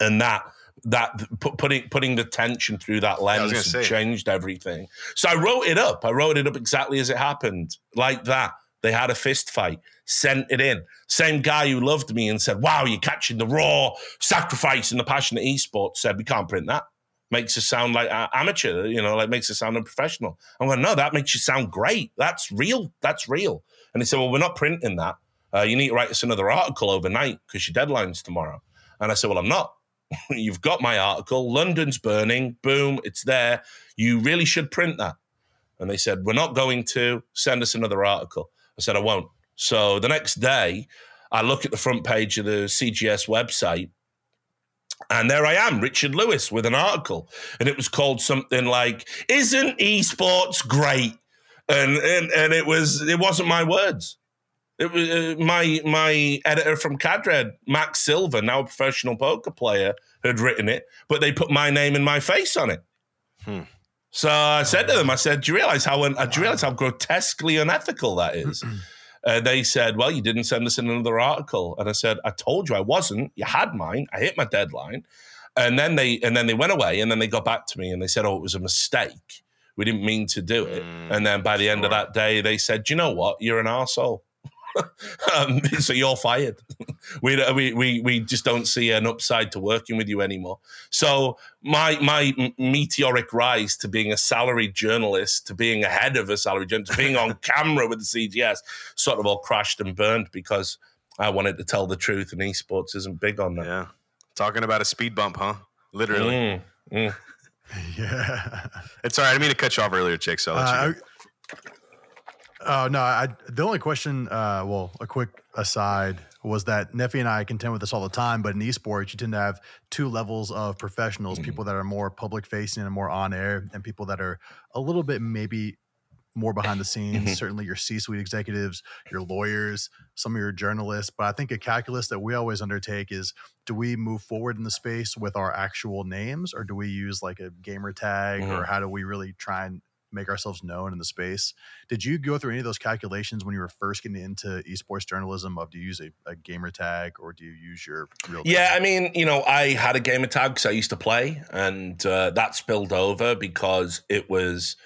D: And that that putting putting the tension through that lens yeah, changed everything. So I wrote it up. I wrote it up exactly as it happened, like that. They had a fist fight, sent it in. Same guy who loved me and said, "Wow, you're catching the raw sacrifice and the passion of esports." Said, "We can't print that." makes us sound like amateur, you know, like makes us sound unprofessional. I'm going, no, that makes you sound great. That's real. That's real. And he said, well, we're not printing that. Uh, you need to write us another article overnight because your deadline's tomorrow. And I said, well, I'm not. You've got my article. London's burning. Boom, it's there. You really should print that. And they said, we're not going to. Send us another article. I said, I won't. So the next day, I look at the front page of the CGS website and there I am, Richard Lewis, with an article. And it was called something like, Isn't esports great? And, and, and it was it wasn't my words. It was uh, my my editor from Cadred, Max Silver, now a professional poker player, had written it, but they put my name and my face on it. Hmm. So I said to them, I said, "Do you realize how un- do you realize how grotesquely unethical that is?" uh, they said, Well, you didn't send us in another article. And I said, I told you I wasn't. You had mine. I hit my deadline. And then they and then they went away and then they got back to me and they said, Oh, it was a mistake. We didn't mean to do it. Mm, and then by the sure. end of that day, they said, you know what? You're an asshole um, so you're fired. we, we we we just don't see an upside to working with you anymore. So my my meteoric rise to being a salaried journalist, to being a head of a salaried journalist, to being on camera with the CGS, sort of all crashed and burned because I wanted to tell the truth, and esports isn't big on that.
C: Yeah, talking about a speed bump, huh? Literally. Mm, mm.
A: yeah,
C: it's all right. I mean to cut you off earlier, Jake. So. Uh,
A: Oh no! I the only question, uh, well, a quick aside was that Nefi and I contend with this all the time. But in esports, you tend to have two levels of professionals: mm-hmm. people that are more public facing and more on air, and people that are a little bit maybe more behind the scenes. Mm-hmm. Certainly, your C-suite executives, your lawyers, some of your journalists. But I think a calculus that we always undertake is: do we move forward in the space with our actual names, or do we use like a gamer tag, mm-hmm. or how do we really try and make ourselves known in the space. Did you go through any of those calculations when you were first getting into esports journalism? Of do you use a, a gamer tag or do you use your real?
D: Yeah, I mean, you know, I had a gamer tag because I used to play, and uh, that spilled over because it was,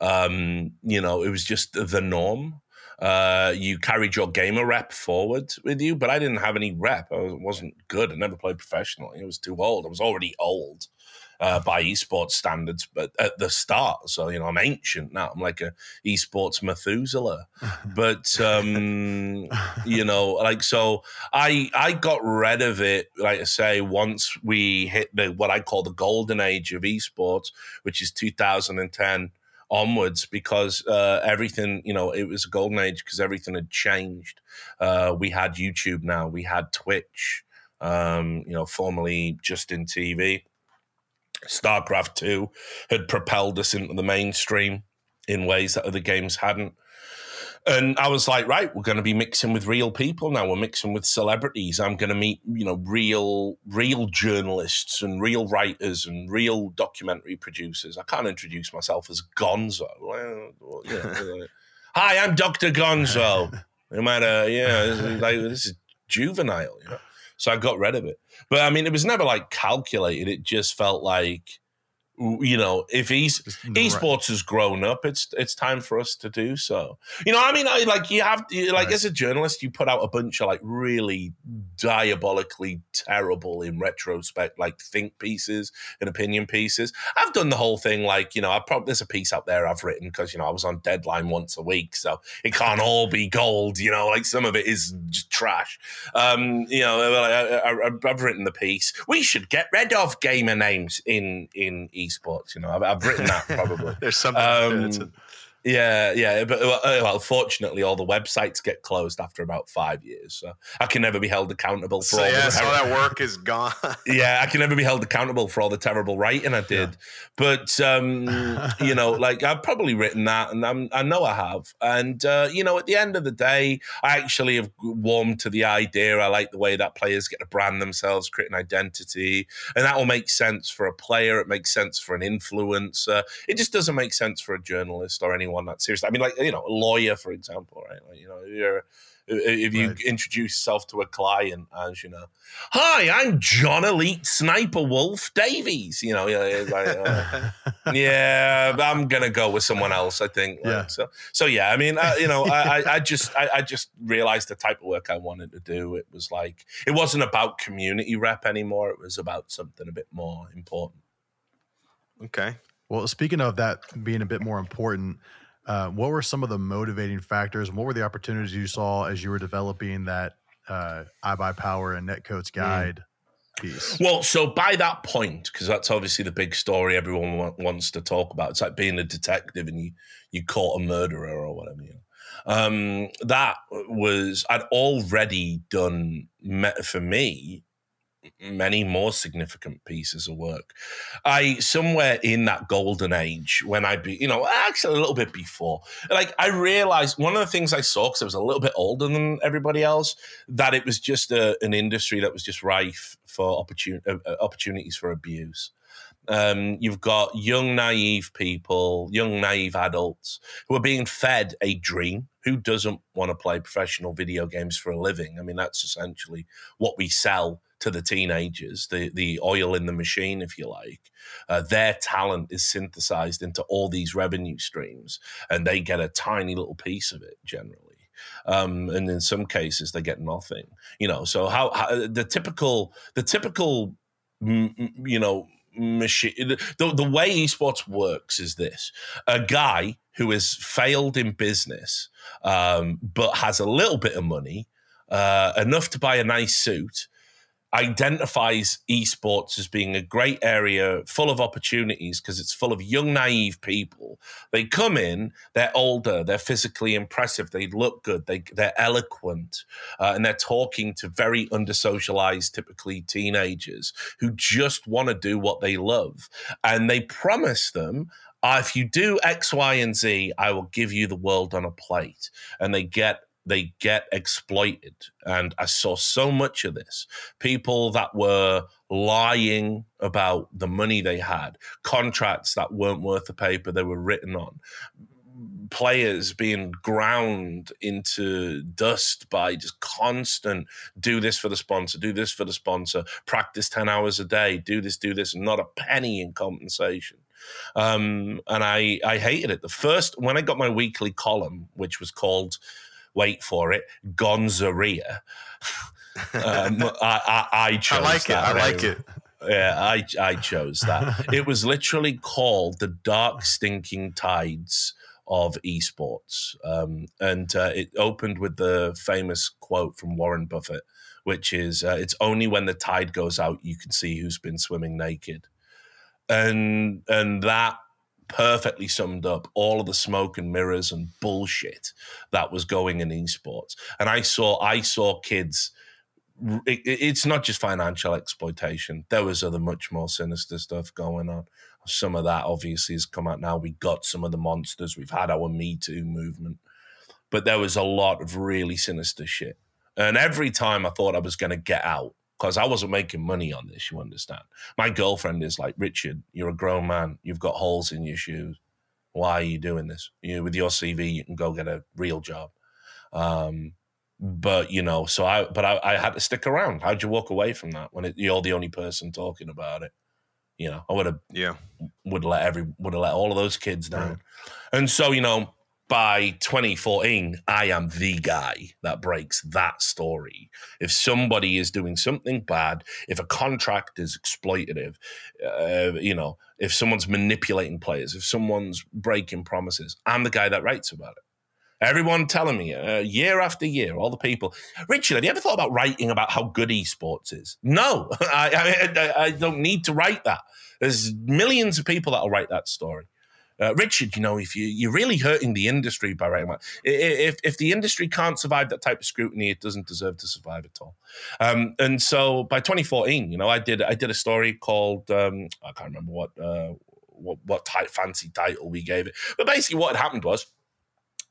D: um, you know, it was just the norm. Uh, you carried your gamer rep forward with you, but I didn't have any rep. I wasn't good. I never played professionally. I was too old. I was already old uh, by esports standards, but at the start, so you know, I'm ancient now. I'm like a esports Methuselah, but um, you know, like so, I I got rid of it. Like I say, once we hit the what I call the golden age of esports, which is 2010 onwards because uh, everything, you know, it was a golden age because everything had changed. Uh, we had YouTube now, we had Twitch, um, you know, formerly just in TV. StarCraft 2 had propelled us into the mainstream in ways that other games hadn't. And I was like, right, we're going to be mixing with real people now. We're mixing with celebrities. I'm going to meet, you know, real, real journalists and real writers and real documentary producers. I can't introduce myself as Gonzo. Well. Hi, I'm Doctor Gonzo. No matter, yeah, this is, like, this is juvenile. You know? So I got rid of it. But I mean, it was never like calculated. It just felt like you know, if he's esports has grown up, it's it's time for us to do so. You know, I mean, I, like you have to, like right. as a journalist, you put out a bunch of like really diabolically terrible in retrospect, like think pieces and opinion pieces. I've done the whole thing, like you know, I probably there's a piece out there I've written because you know I was on deadline once a week, so it can't all be gold. You know, like some of it is just trash. Um, you know, I, have written the piece. We should get rid of gamer names in in esports. You know, I've, I've written that probably.
C: There's something. Um,
D: yeah, yeah, but uh, well, fortunately, all the websites get closed after about five years, so I can never be held accountable for
C: so,
D: all.
C: Yeah, so that work is gone.
D: yeah, I can never be held accountable for all the terrible writing I did. Yeah. But um, you know, like I've probably written that, and I'm, i know I have. And uh, you know, at the end of the day, I actually have warmed to the idea. I like the way that players get to brand themselves, create an identity, and that will make sense for a player. It makes sense for an influencer. It just doesn't make sense for a journalist or anyone that seriously. I mean, like you know, a lawyer, for example, right? Like, you know, you're if you right. introduce yourself to a client as you know, hi, I'm John Elite Sniper Wolf Davies. You know, like, uh, yeah, I'm gonna go with someone else. I think. Like, yeah. So, so yeah. I mean, uh, you know, I, I just, I, I, just realized the type of work I wanted to do. It was like, it wasn't about community rep anymore. It was about something a bit more important.
C: Okay.
A: Well, speaking of that being a bit more important, uh, what were some of the motivating factors? What were the opportunities you saw as you were developing that uh, iBuyPower and NetCode hmm. guide mm. piece?
D: Well, so by that point, because that's obviously the big story everyone w- wants to talk about. It's like being a detective and you you caught a murderer or whatever. You know? um, that was I'd already done for me many more significant pieces of work. I somewhere in that golden age when I be, you know, actually a little bit before, like I realized one of the things I saw because I was a little bit older than everybody else that it was just a, an industry that was just rife for opportun- uh, uh opportunities for abuse. Um, you've got young, naive people, young, naive adults who are being fed a dream. Who doesn't want to play professional video games for a living? I mean, that's essentially what we sell to the teenagers, the the oil in the machine, if you like. Uh, their talent is synthesized into all these revenue streams, and they get a tiny little piece of it generally. Um, and in some cases, they get nothing. You know, so how, how the typical the typical you know machine the, the way esports works is this a guy who has failed in business um, but has a little bit of money uh, enough to buy a nice suit identifies esports as being a great area full of opportunities because it's full of young, naive people. They come in, they're older, they're physically impressive, they look good, they, they're eloquent, uh, and they're talking to very undersocialized, typically teenagers who just want to do what they love. And they promise them uh, if you do X, Y, and Z, I will give you the world on a plate. And they get they get exploited. And I saw so much of this. People that were lying about the money they had, contracts that weren't worth the paper they were written on, players being ground into dust by just constant do this for the sponsor, do this for the sponsor, practice 10 hours a day, do this, do this, and not a penny in compensation. Um, and I, I hated it. The first, when I got my weekly column, which was called wait for it, Gonzaria. um, I, I, I, chose
C: I like
D: that.
C: it. I like it.
D: Yeah, I, I chose that. it was literally called the Dark Stinking Tides of esports. Um, and uh, it opened with the famous quote from Warren Buffett, which is uh, It's only when the tide goes out you can see who's been swimming naked. And, and that perfectly summed up all of the smoke and mirrors and bullshit that was going in esports. And I saw I saw kids. It, it's not just financial exploitation. There was other much more sinister stuff going on. Some of that obviously has come out now. We got some of the monsters. We've had our Me Too movement, but there was a lot of really sinister shit. And every time I thought I was going to get out, because I wasn't making money on this, you understand. My girlfriend is like, Richard, you're a grown man. You've got holes in your shoes. Why are you doing this? You with your CV, you can go get a real job. Um, but you know, so I, but I, I, had to stick around. How'd you walk away from that when it, you're the only person talking about it? You know, I would have
C: Yeah.
D: would let every would have let all of those kids down. And so, you know, by 2014, I am the guy that breaks that story. If somebody is doing something bad, if a contract is exploitative, uh, you know, if someone's manipulating players, if someone's breaking promises, I'm the guy that writes about it. Everyone telling me uh, year after year, all the people. Richard, have you ever thought about writing about how good esports is? No, I, I, I don't need to write that. There's millions of people that'll write that story. Uh, Richard, you know, if you you're really hurting the industry by writing that, if if the industry can't survive that type of scrutiny, it doesn't deserve to survive at all. Um, and so by 2014, you know, I did I did a story called um, I can't remember what uh, what what type, fancy title we gave it, but basically what had happened was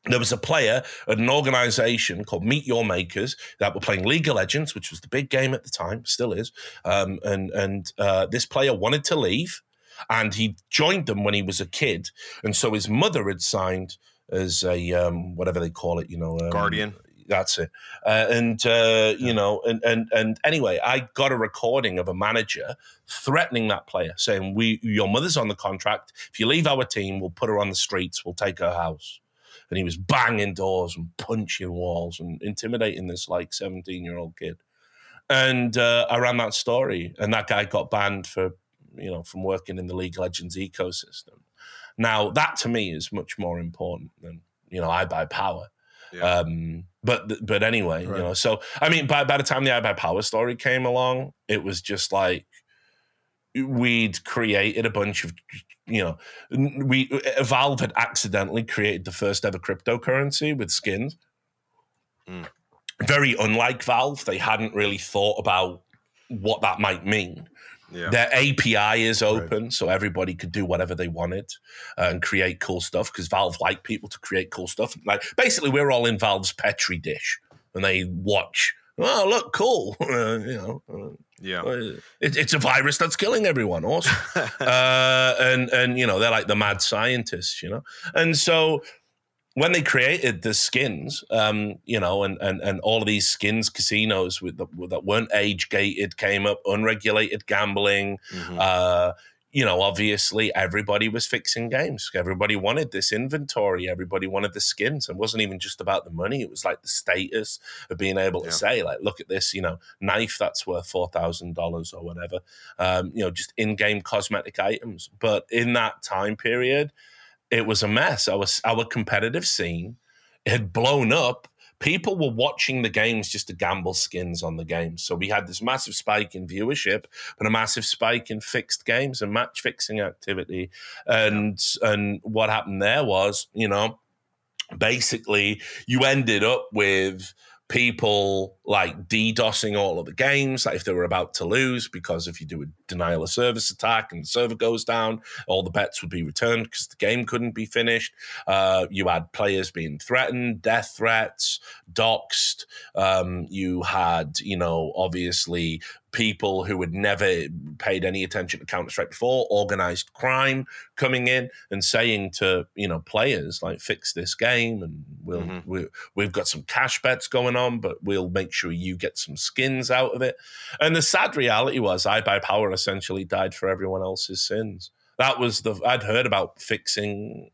D: there was a player at an organization called Meet Your Makers that were playing League of Legends, which was the big game at the time, still is. Um, and and uh, this player wanted to leave, and he joined them when he was a kid, and so his mother had signed as a um, whatever they call it, you know, um,
C: Guardian.
D: That's it. Uh, and uh, you know, and and and anyway, I got a recording of a manager threatening that player, saying, "We, your mother's on the contract. If you leave our team, we'll put her on the streets. We'll take her house." and he was banging doors and punching walls and intimidating this like 17 year old kid and uh, i ran that story and that guy got banned for you know from working in the league of legends ecosystem. Now that to me is much more important than you know iBuyPower.
C: Yeah.
D: um but but anyway you know so i mean by, by the time the iBuyPower story came along it was just like we'd created a bunch of you know we valve had accidentally created the first ever cryptocurrency with skins.
C: Mm.
D: very unlike valve they hadn't really thought about what that might mean
C: Yeah.
D: their api is open so everybody could do whatever they wanted uh, and create cool stuff because valve like people to create cool stuff like basically we're all in valve's petri dish and they watch oh look cool uh, you know uh,
C: yeah.
D: it, it's a virus that's killing everyone. Awesome. uh, and and you know they're like the mad scientists, you know. And so when they created the skins, um, you know, and and and all of these skins casinos with the, that weren't age gated came up, unregulated gambling.
C: Mhm.
D: Uh, you know, obviously everybody was fixing games. Everybody wanted this inventory. Everybody wanted the skins. It wasn't even just about the money. It was like the status of being able to
C: Yeah.
D: say, like, look at this, you know, knife that's worth four thousand dollars or whatever. Um, you know, just in-game cosmetic items. But in that time period, it was a mess. Our our competitive scene had blown up. People were watching the games just to gamble skins on the games. So we had this massive spike in viewership, but a massive spike in fixed games and match fixing activity. And and what happened there was, you know, basically you ended up with people like DDoSing all of the games, like if they were about to lose, because if you do a denial of service attack and the server goes down, all the bets would be returned because the game couldn't be finished. Uh, you had players being threatened, death threats, doxed. Um, you had, you know, obviously people who had never paid any attention to Counter Strike before, organized crime coming in and saying to you know players like, "Fix this game, and we'll
C: Mhm.
D: we, we've got some cash bets going on, but we'll make sure you get some skins out of it." And the sad reality was, iBuyPower essentially died for everyone else's sins. That was the I'd heard about fixing.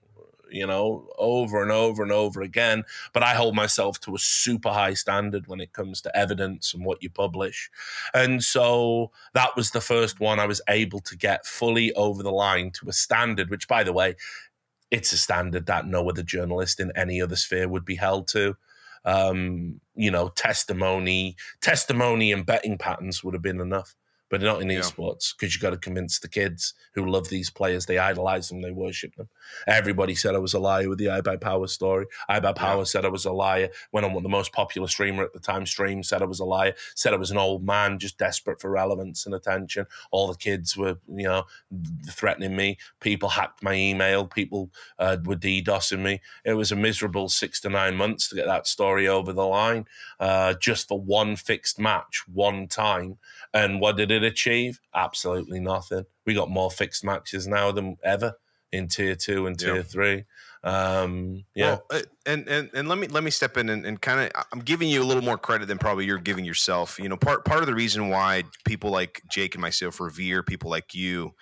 D: You know, over and over and over again. But I hold myself to a super high standard when it comes to evidence and what you publish. And so that was the first one I was able to get fully over the line to a standard, which, by the way, it's a standard that no other journalist in any other sphere would be held to. Um, you know, testimony, testimony and betting patterns would have been enough, but not in
C: Yeah.
D: esports because you've got to convince the kids who love these players, they idolize them, they worship them. Everybody said I was a liar with the I Power story. I Power
C: Yeah.
D: said I was a liar. Went on what the most popular streamer at the time stream said I was a liar, said I was an old man just desperate for relevance and attention. All the kids were, you know, threatening me. People hacked my email. People uh, were DDoSing me. It was a miserable six to nine months to get that story over the line, uh, just for one fixed match, one time. And what did it achieve? Absolutely nothing. We got more fixed matches now than ever in tier two and tier three. Um, yeah,
C: well, uh, and and and let me let me step in and, and kind of I'm giving you a little more credit than probably you're giving yourself. You know, part part of the reason why people like Jake and myself revere people like you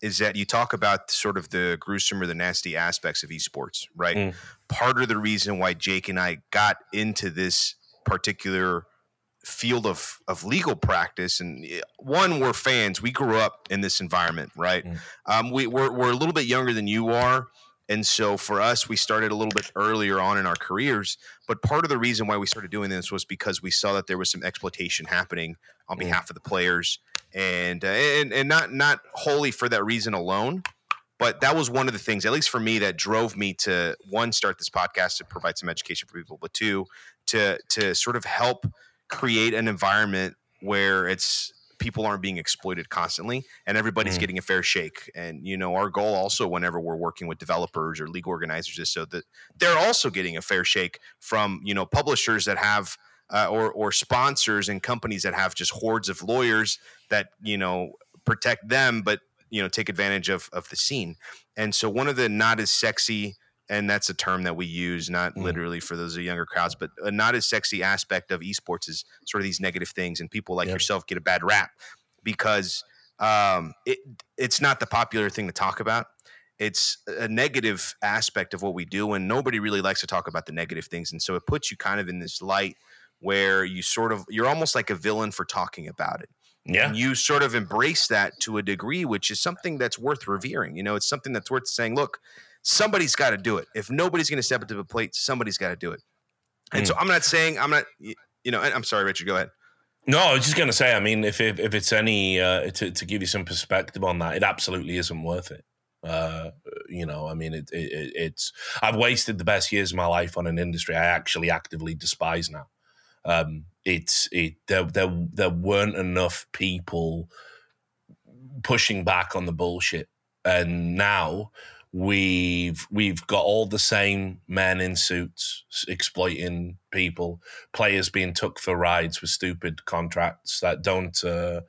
C: is that you talk about sort of the gruesome or the nasty aspects of esports, right? Mm. Part of the reason why Jake and I got into this particular field of of legal practice and eh, one we're fans we grew up in this environment right mm. um, we, we're, we're a little bit younger than you are and so for us, we started a little bit earlier on in our careers. But part of the reason why we started doing this was because we saw that there was some exploitation happening on mm. behalf of the players, and uh, and and not not wholly for that reason alone. But that was one of the things, at least for me, that drove me to one start this podcast to provide some education for people, but two to to sort of help create an environment where it's people aren't being exploited constantly and everybody's mm. getting a fair shake. And, you know, our goal also, whenever we're working with developers or league organizers, is so that they're also getting a fair shake from, you know, publishers that have. Uh, or or sponsors and companies that have just hordes of lawyers that you know protect them, but you know take advantage of of the scene. And so one of the not as sexy and that's a term that we use not mm. literally for those younger crowds but a not as sexy aspect of esports is sort of these negative things and people like yep. yourself get a bad rap because um, it, it's not the popular thing to talk about it's a negative aspect of what we do and nobody really likes to talk about the negative things and so it puts you kind of in this light where you sort of you're almost like a villain for talking about it
D: yeah.
C: And you sort of embrace that to a degree, which is something that's worth revering. You know, it's something that's worth saying, look, somebody's got to do it. If nobody's going to step up to the plate, somebody's got to do it. And mm. so I'm not saying I'm not, you know, I'm sorry, Richard, go ahead.
D: No, I was just going to say, I mean, if, if, if it's any, uh, to, to give you some perspective on that, it absolutely isn't worth it. Uh, you know, I mean, it, it, it's, I've wasted the best years of my life on an industry I actually actively despise now. Um, it's, it, there, there, there weren't enough people pushing back on the bullshit. And now, we've we've got all the same men in suits exploiting people, players being took for rides with stupid contracts that don't uh,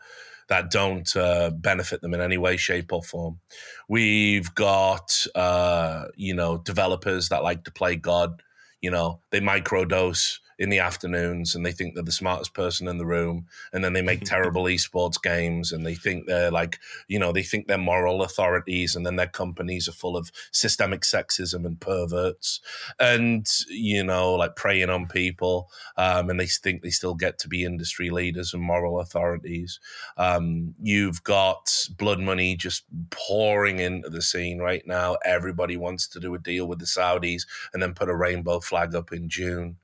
D: that don't uh, benefit them in any way, shape, or form. We've got uh, you know developers that like to play God. You know they microdose in the afternoons and they think they're the smartest person in the room and then they make terrible esports games and they think they're like you know they think they're moral authorities and then their companies are full of systemic sexism and perverts and you know like preying on people um, and they think they still get to be industry leaders and moral authorities. Um, you've got blood money just pouring into the scene right now. Everybody wants to do a deal with the saudis and then put a rainbow flag up in june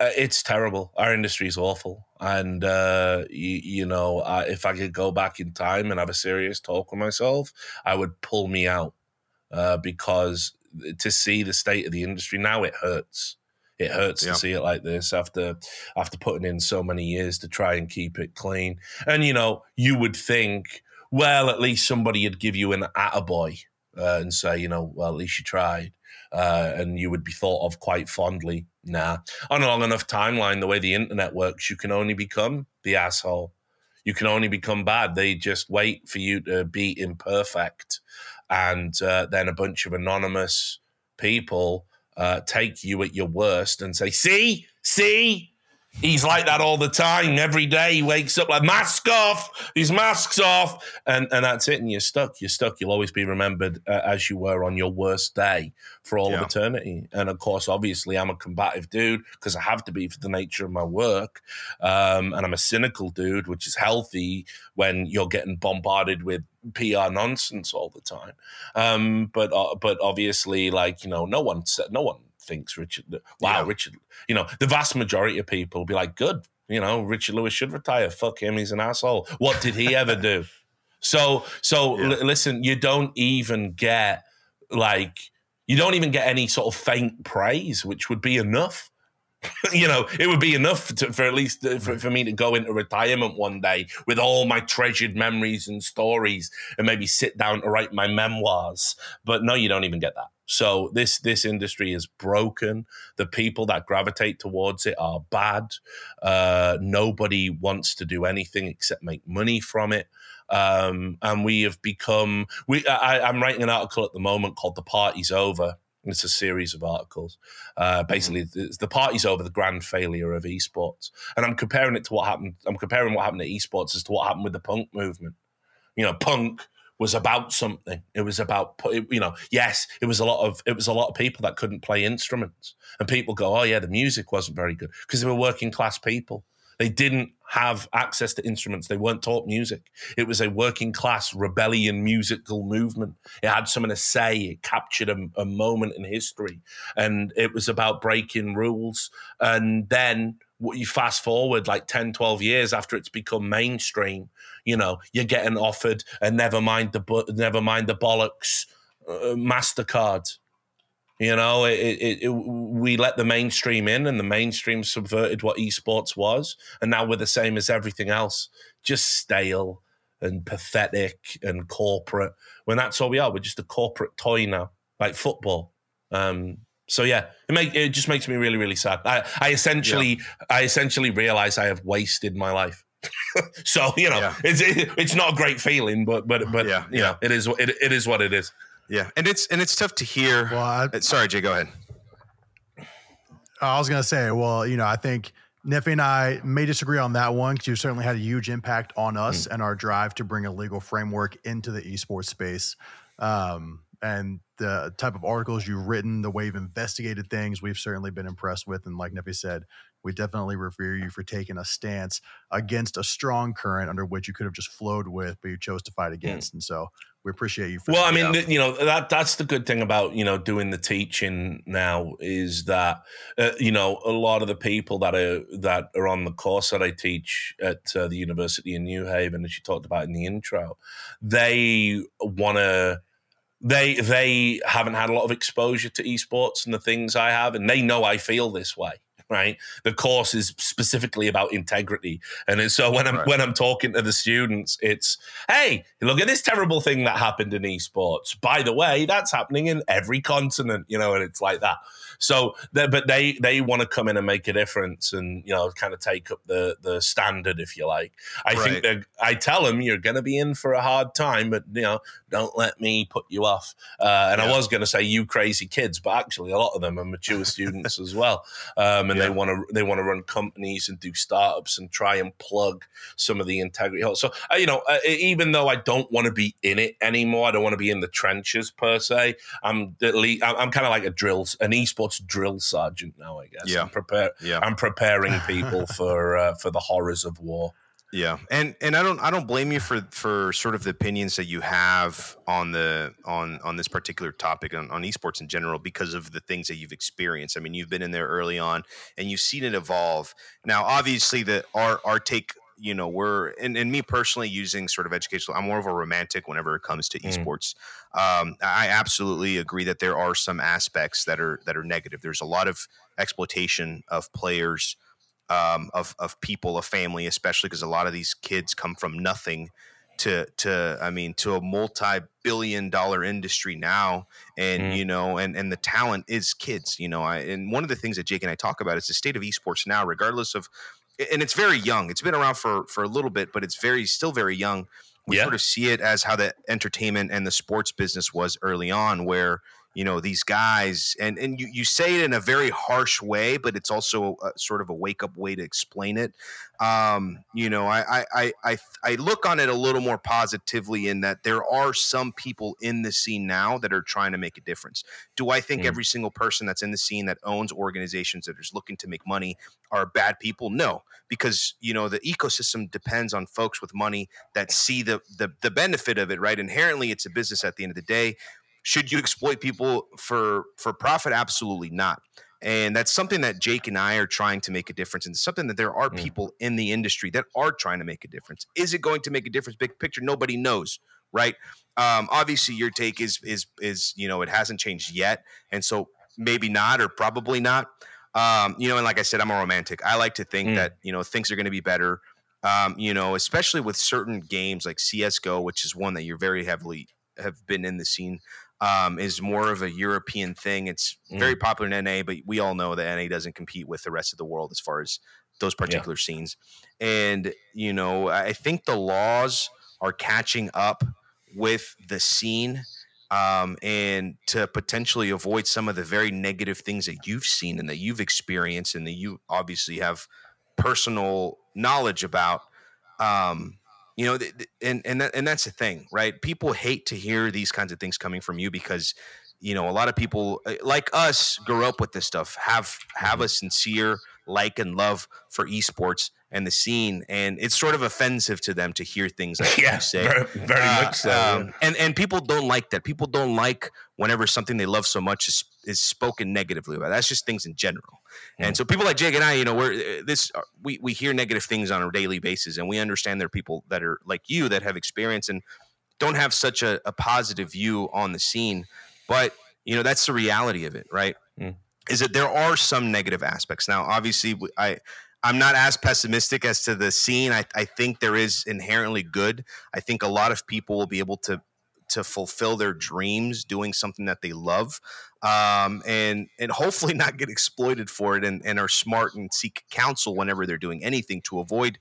D: it's terrible. Our industry is awful, and uh, you, you, know, uh, if I could go back in time and have a serious talk with myself, I would pull me out uh, because to see the state of the industry now, it hurts. It hurts yeah. to see it like this after after putting in so many years to try and keep it clean. And you know, you would think, well, at least somebody would give you an attaboy uh, and say, you know, well, at least you tried uh, and you would be thought of quite fondly. Nah, on a long enough timeline, the way the internet works, you can only become the asshole. You can only become bad. They just wait for you to be imperfect, and uh, then a bunch of anonymous people uh, take you at your worst and say, "See, see." He's like that all the time. Every day he wakes up like mask off, his mask's off, and and that's it. And you're stuck. You're stuck. You'll always be remembered uh, as you were on your worst day for all yeah. of eternity. And of course, obviously, I'm a combative dude because I have to be for the nature of my work. Um, and I'm a cynical dude, which is healthy when you're getting bombarded with PR nonsense all the time. Um, but uh, but obviously, like you know, no one said no one thinks Richard. Wow, yeah. Richard. You know, the vast majority of people will be like, good. You know, Richard Lewis should retire. Fuck him. He's an asshole. What did he ever do? So, so yeah. l- listen. You don't even get like you don't even get any sort of faint praise, which would be enough. you know, it would be enough to, for at least uh, for, for, me to go into retirement one day with all my treasured memories and stories and maybe sit down to write my memoirs. But no, you don't even get that. So this this industry is broken. The people that gravitate towards it are bad. Uh, nobody wants to do anything except make money from it. Um, and we have become. We I, I'm writing an article at the moment called "The Party's Over." It's a series of articles. Uh, basically, mm-hmm. the party's over the grand failure of esports, and I'm comparing it to what happened. I'm comparing what happened to esports as to what happened with the punk movement. You know, punk was about something. It was about you know, yes, it was a lot of it was a lot of people that couldn't play instruments, and people go, oh yeah, the music wasn't very good because they were working class people. They didn't have access to instruments. They weren't taught music. It was a working class rebellion musical movement. It had something to say. It captured a, a moment in history, and it was about breaking rules. And then what you fast forward like 10 12 years after it's become mainstream you know you're getting offered and never mind the never mind the bollocks uh, mastercard you know it, it, it, we let the mainstream in and the mainstream subverted what esports was and now we're the same as everything else just stale and pathetic and corporate when that's all we are we're just a corporate toy now like football um, so yeah, it make it just makes me really really sad. I I essentially yeah. I essentially realize I have wasted my life. so you know, yeah. it's it, it's not a great feeling, but but but yeah, you yeah. know, it is it, it is what it is.
C: Yeah, and it's and it's tough to hear. Well, I, uh, sorry, Jay, go ahead.
A: I was gonna say, well, you know, I think Nefi and I may disagree on that one because you certainly had a huge impact on us mm. and our drive to bring a legal framework into the esports space. Um, and the type of articles you've written, the way you've investigated things, we've certainly been impressed with. And like Nefi said, we definitely revere you for taking a stance against a strong current under which you could have just flowed with, but you chose to fight hmm. against. Mm. And so we appreciate you.
D: For Well, I mean, you know that that's the good thing about you know doing the teaching now is that uh, you know a lot of the people that are that are on the course that I teach at uh, the University in New Haven, as you talked about in the intro, they want to they they haven't had a lot of exposure to esports and the things I have, and they know I feel this way. Right, the course is specifically about integrity, and so when I'm right. when I'm talking to the students, it's hey, look at this terrible thing that happened in esports. By the way, that's happening in every continent, you know, and it's like that. So, but they they want to come in and make a difference, and you know, kind of take up the the standard, if you like. I right. think that I tell them you're going to be in for a hard time, but you know, don't let me put you off. Uh, and yeah. I was going to say you crazy kids, but actually, a lot of them are mature students as well, um, and yeah. they want to they want to run companies and do startups and try and plug some of the integrity. So, uh, you know, uh, even though I don't want to be in it anymore, I don't want to be in the trenches per se. I'm at least I'm kind of like a drills an esports drill sergeant now. I guess.
C: Yeah.
D: I'm prepare. Yeah. I'm preparing people for uh, for the horrors of war.
C: Yeah, and and I don't I don't blame you for for sort of the opinions that you have on the on on this particular topic on, on esports in general because of the things that you've experienced. I mean, you've been in there early on and you've seen it evolve. Now, obviously, the our our take you know we're and, and me personally using sort of educational i'm more of a romantic whenever it comes to mm. esports um, i absolutely agree that there are some aspects that are that are negative there's a lot of exploitation of players um, of of people of family especially because a lot of these kids come from nothing to to I mean to a multi-billion dollar industry now and mm. you know and and the talent is kids you know I and one of the things that Jake and I talk about is the state of esports now regardless of and it's very young. It's been around for for a little bit, but it's very still very young. We yeah. sort of see it as how the entertainment and the sports business was early on, where you know these guys and and you, you say it in a very harsh way but it's also a, sort of a wake up way to explain it. Um, you know I, I i i look on it a little more positively in that there are some people in the scene now that are trying to make a difference. Do i think mm. every single person that's in the scene that owns organizations that is looking to make money are bad people? No because you know the ecosystem depends on folks with money that see the the, the benefit of it right? Inherently it's a business at the end of the day should you exploit people for for profit? Absolutely not. And that's something that Jake and I are trying to make a difference. And something that there are mm. people in the industry that are trying to make a difference. Is it going to make a difference? Big picture, nobody knows, right? Um, obviously, your take is is is you know it hasn't changed yet, and so maybe not or probably not. Um, you know, and like I said, I'm a romantic. I like to think mm. that you know things are going to be better. Um, you know, especially with certain games like CS:GO, which is one that you're very heavily have been in the scene um, is more of a European thing. It's mm. very popular in NA, but we all know that NA doesn't compete with the rest of the world as far as those particular yeah. scenes. And you know, I think the laws are catching up with the scene um, and to potentially avoid some of the very negative things that you've seen and that you've experienced and that you obviously have personal knowledge about um, you know th- th- and and that, and that's the thing right? People hate to hear these kinds of things coming from you because you know a lot of people uh, like us grew up with this stuff have have a sincere like and love for esports and the scene, and it's sort of offensive to them to hear things like
D: yeah,
C: you say.
D: Very, very uh, much so. Um,
C: and and people don't like that. People don't like whenever something they love so much is is spoken negatively about. That's just things in general. Mm. And so people like Jake and I, you know, we're uh, this uh, we we hear negative things on a daily basis, and we understand there are people that are like you that have experience and don't have such a, a positive view on the scene, but you know that's the reality of it, right? Is that there are some negative aspects. Now, obviously, I I'm not as pessimistic as to the scene. I, I think there is inherently good. I think a lot of people will be able to to fulfill their dreams doing something that they love um, and and hopefully not get exploited for it and, and are smart and seek counsel whenever they're doing anything to avoid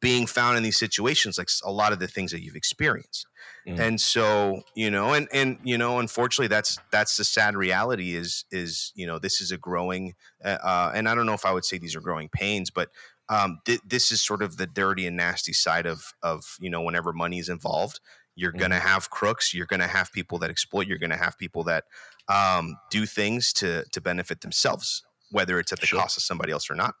C: being found in these situations like a lot of the things that you've experienced mm. and so you know and and you know unfortunately that's that's the sad reality is is you know this is a growing uh, uh and i don't know if i would say these are growing pains but um, th- this is sort of the dirty and nasty side of of you know whenever money is involved you're mm. gonna have crooks you're gonna have people that exploit you're gonna have people that um, do things to to benefit themselves whether it's at the sure. cost of somebody else or not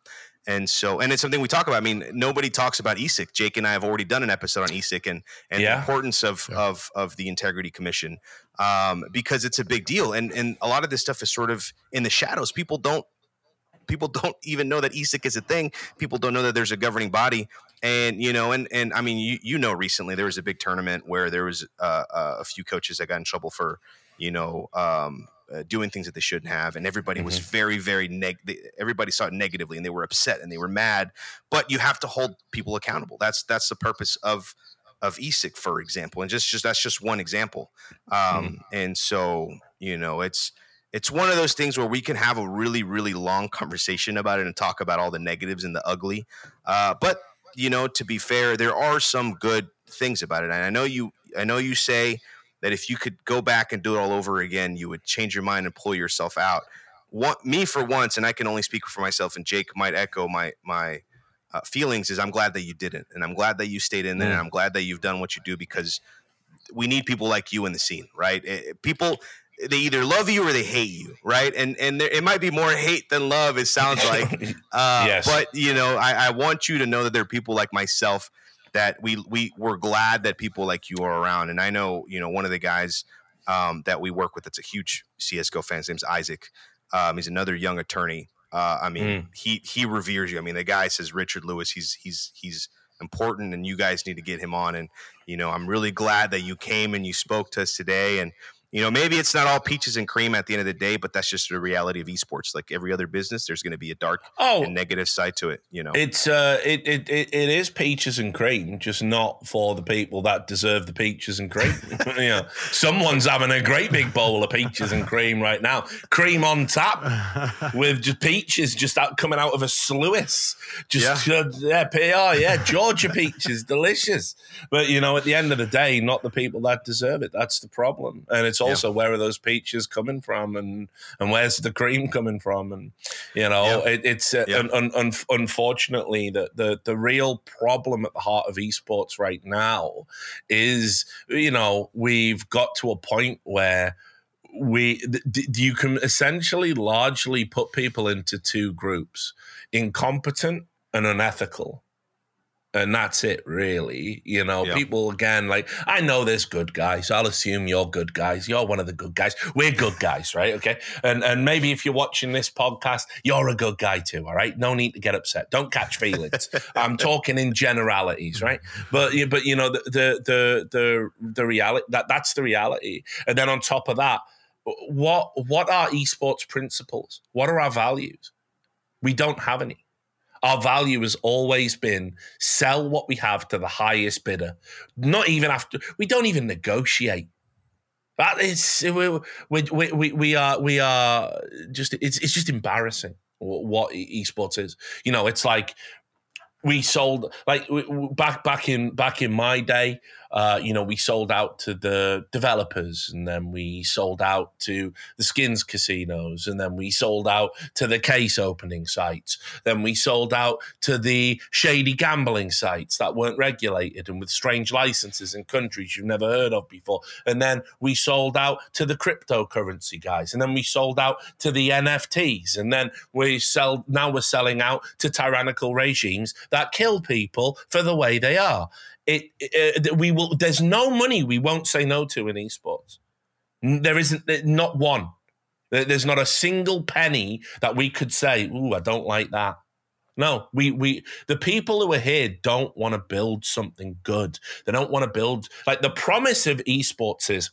C: and so, and it's something we talk about. I mean, nobody talks about ESIC. Jake and I have already done an episode on ESIC and and yeah. the importance of yeah. of of the Integrity Commission um, because it's a big deal. And and a lot of this stuff is sort of in the shadows. People don't people don't even know that ESIC is a thing. People don't know that there's a governing body. And you know, and and I mean, you you know, recently there was a big tournament where there was uh, uh, a few coaches that got in trouble for you know um, uh, doing things that they shouldn't have, and everybody mm-hmm. was very, very neg. Everybody saw it negatively, and they were upset and they were mad. But you have to hold people accountable. That's that's the purpose of of ESIC, for example, and just just that's just one example. Um, mm. And so you know, it's it's one of those things where we can have a really, really long conversation about it and talk about all the negatives and the ugly. Uh, but you know, to be fair, there are some good things about it, and I know you. I know you say that if you could go back and do it all over again, you would change your mind and pull yourself out. Want me for once, and I can only speak for myself, and Jake might echo my my uh, feelings. Is I'm glad that you didn't, and I'm glad that you stayed in there, and I'm glad that you've done what you do because we need people like you in the scene, right? It, eh, people they either love you or they hate you, right? And and there, it might be more hate than love. It sounds like, uh, yes. But you know, I, I want you to know that there are people like myself that we we we're glad that people like you are around. And I know you know one of the guys um, that we work with that's a huge CS:GO fan. His name's Isaac. Um, he's another young attorney. Uh, I mean, mm. he he reveres you. I mean, the guy says Richard Lewis. He's he's he's important, and you guys need to get him on. And you know, I'm really glad that you came and you spoke to us today. And you know, maybe it's not all peaches and cream at the end of the day, but that's just the reality of esports. Like every other business, there's going to be a dark oh, and negative side to it. You know,
D: it's uh, it, it it it is peaches and cream, just not for the people that deserve the peaches and cream. you know, someone's having a great big bowl of peaches and cream right now, cream on tap with just peaches just out coming out of a sluice. Just yeah, uh, yeah PR, yeah, Georgia peaches, delicious. But you know, at the end of the day, not the people that deserve it. That's the problem, and it's it's also yeah. where are those peaches coming from, and and where's the cream coming from, and you know, yeah. it, it's uh, yeah. un, un, unfortunately that the the real problem at the heart of esports right now is you know we've got to a point where we th- you can essentially largely put people into two groups incompetent and unethical and that's it really. You know yeah. people again like i know there's good guys i'll assume you're good guys. You're one of the good guys. We're good guys right? Okay? And and maybe if you're watching this podcast you're a good guy too all right? No need to get upset. Don't catch feelings. I'm talking in generalities right? But but you know the the the the, the reality that that's the reality. And then on top of that what what are esports principles? What are our values? We don't have any our value has always been sell what we have to the highest bidder. Not even after we don't even negotiate. That is we we, we, we are we are just it's it's just embarrassing what esports is. You know, it's like we sold like back back in back in my day. Uh, you know, we sold out to the developers, and then we sold out to the skins casinos, and then we sold out to the case opening sites. Then we sold out to the shady gambling sites that weren't regulated and with strange licenses in countries you've never heard of before. And then we sold out to the cryptocurrency guys, and then we sold out to the NFTs, and then we sell. Now we're selling out to tyrannical regimes that kill people for the way they are it, it, we will. There's no money we won't say no to in esports. There isn't not one. There's not a single penny that we could say, "Ooh, I don't like that." No, we we the people who are here don't want to build something good. They don't want to build like the promise of esports is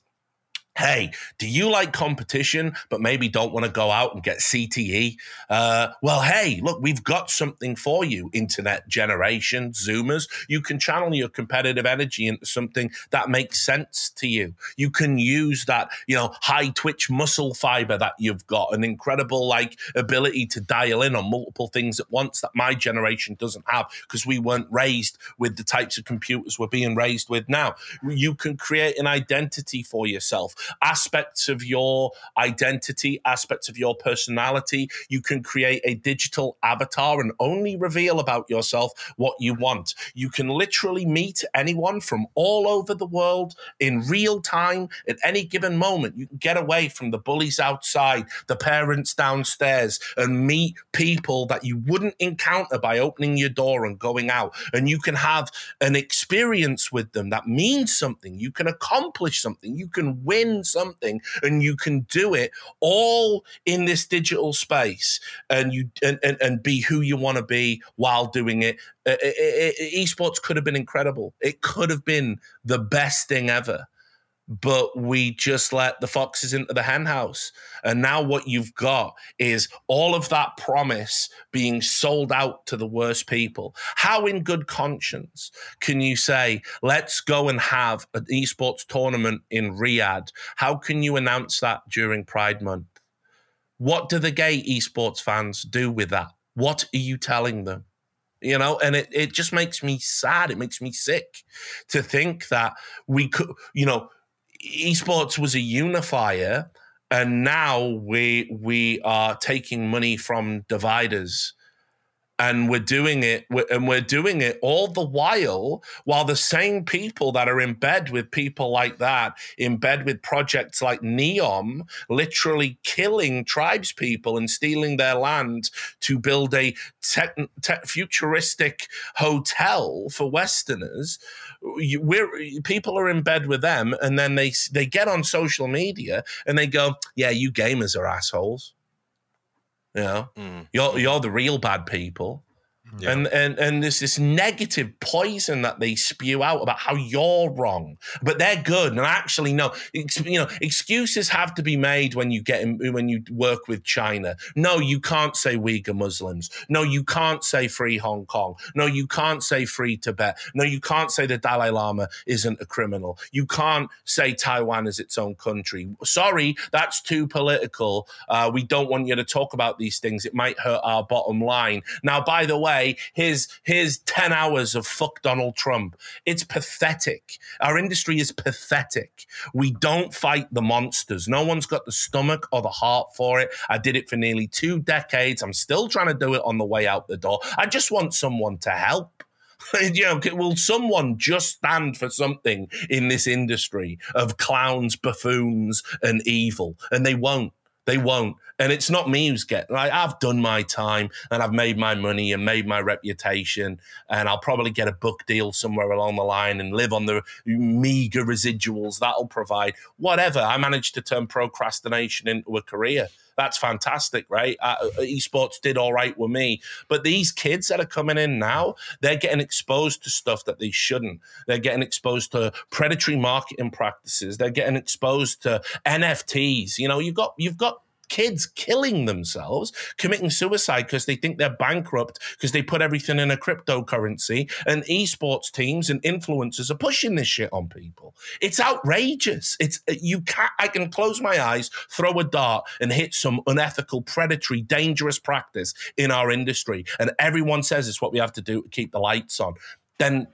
D: Hey, do you like competition, but maybe don't want to go out and get CTE? Uh, well, hey, look, we've got something for you, internet generation, Zoomers. You can channel your competitive energy into something that makes sense to you. You can use that, you know, high twitch muscle fiber that you've got, an incredible like ability to dial in on multiple things at once that my generation doesn't have because we weren't raised with the types of computers we're being raised with now. You can create an identity for yourself aspects of your identity, aspects of your personality. You can create a digital avatar and only reveal about yourself what you want. You can literally meet anyone from all over the world in real time at any given moment. You can get away from the bullies outside, the parents downstairs, and meet people that you wouldn't encounter by opening your door and going out. And you can have an experience with them that means something. You can accomplish something. You can win something and you can do it all in this digital space and you and, and, and be who you want to be while doing it. Uh, it, it. Esports could have been incredible. It could have been the best thing ever but we just let the foxes into the henhouse. And now what you've got is all of that promise being sold out to the worst people. How, in good conscience, can you say, let's go and have an esports tournament in Riyadh? How can you announce that during Pride Month? What do the gay esports fans do with that? What are you telling them? you know and it, it just makes me sad it makes me sick to think that we could you know esports was a unifier, and now we we are taking money from dividers. And we're doing it and we're doing it all the while while the same people that are in bed with people like that in bed with projects like neom literally killing tribes people and stealing their land to build a tech, tech, futuristic hotel for westerners we're people are in bed with them and then they they get on social media and they go yeah you gamers are assholes you know, mm. you're you're the real bad people. Yeah. And, and and there's this negative poison that they spew out about how you're wrong, but they're good. And actually, no, you know, excuses have to be made when you get in, when you work with China. No, you can't say Uyghur Muslims. No, you can't say free Hong Kong. No, you can't say free Tibet. No, you can't say the Dalai Lama isn't a criminal. You can't say Taiwan is its own country. Sorry, that's too political. Uh, we don't want you to talk about these things. It might hurt our bottom line. Now, by the way his his 10 hours of fuck Donald Trump. It's pathetic. Our industry is pathetic. We don't fight the monsters. No one's got the stomach or the heart for it. I did it for nearly two decades. I'm still trying to do it on the way out the door. I just want someone to help. you know, will someone just stand for something in this industry of clowns, buffoons, and evil? And they won't. They won't. And it's not me who's getting. Like, I've done my time and I've made my money and made my reputation, and I'll probably get a book deal somewhere along the line and live on the meager residuals that'll provide whatever. I managed to turn procrastination into a career. That's fantastic, right? Uh, uh, esports did all right with me, but these kids that are coming in now, they're getting exposed to stuff that they shouldn't. They're getting exposed to predatory marketing practices. They're getting exposed to NFTs. You know, you've got you've got kids killing themselves, committing suicide because they think they're bankrupt because they put everything in a cryptocurrency. And esports teams and influencers are pushing this shit on people. It's outrageous. It's uh, you can't. I can close my eyes, throw a dart, and hit some unethical, predatory, dangerous practice in our industry, and everyone says it's what we have to do to keep the lights on. Then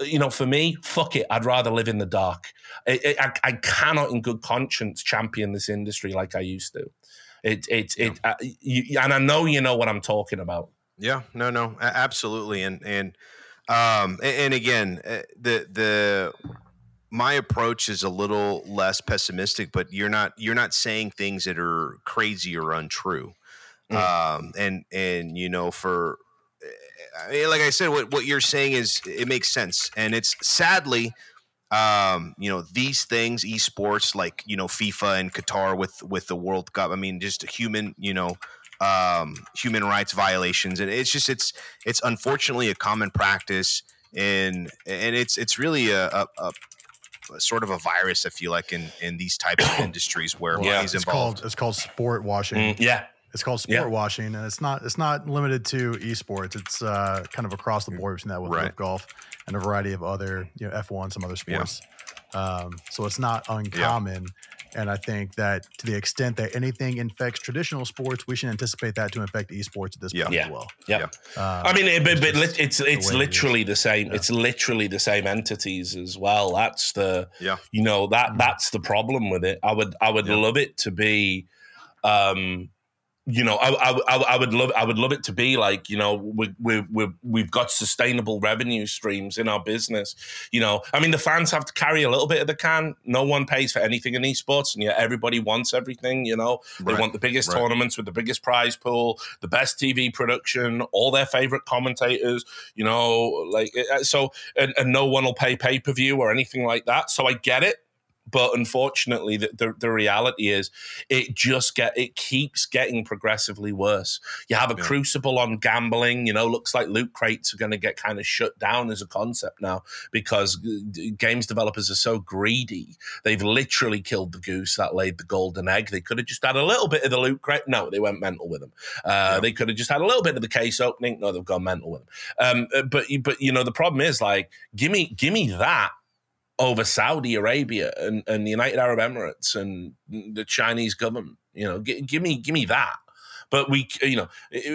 D: you know, for me, fuck it. I'd rather live in the dark. I, I, I cannot, in good conscience, champion this industry like I used to. It, it, it, uh, you, and I know you know what I'm talking about.
C: Yeah, no, no, absolutely, and and um, and, again, uh, the the my approach is a little less pessimistic, but you're not you're not saying things that are crazy or untrue. Mm. Um, and and you know, for I mean, like I said, what what you're saying is it makes sense, and it's sadly. Um, you know these things, esports like you know FIFA and Qatar with with the World Cup. I mean, just human, you know, um, human rights violations, and it's just it's it's unfortunately a common practice, and and it's it's really a, a, a sort of a virus. I feel like in in these types of industries where
A: yeah, money's it's involved. Called, it's called sport washing.
D: Mm, yeah,
A: it's called sport yeah. washing, and it's not it's not limited to esports. It's uh, kind of across the board. We've seen that with right. golf and a variety of other you know F one, some other sports. Yeah. Um, so it's not uncommon. Yeah. And I think that to the extent that anything infects traditional sports, we should anticipate that to infect esports at this point
D: yeah.
A: as well.
D: Yeah. yeah. Um, I mean, it, but, but it's it's, it's literally it the same. Yeah. It's literally the same entities as well. That's the yeah. You know that mm-hmm. that's the problem with it. I would I would love it to be. Um, you know, I, I, I would love I would love it to be like you know we we we we've got sustainable revenue streams in our business. You know, I mean the fans have to carry a little bit of the can. No one pays for anything in esports, and yet everybody wants everything. You know, they right. want the biggest right. tournaments with the biggest prize pool, the best TV production, all their favorite commentators. You know, like uh, so, and, and no one will pay pay per view or anything like that. So I get it but unfortunately the, the, the, reality is it just get it keeps getting progressively worse. You have a yeah. crucible on gambling you know looks like loot crates are going to get kind of shut down as a concept now because games developers are so greedy. They've literally killed the goose that laid the golden egg. They could have just had a little bit of the loot crate. No they went mental with them uh, yeah. they could have just had a little bit of the case opening. No they've gone mental with them um, uh, but but you know the problem is like give me give me that over Saudi Arabia and, and the United Arab Emirates and the Chinese government. You know, g- give me give me that. But we, you know,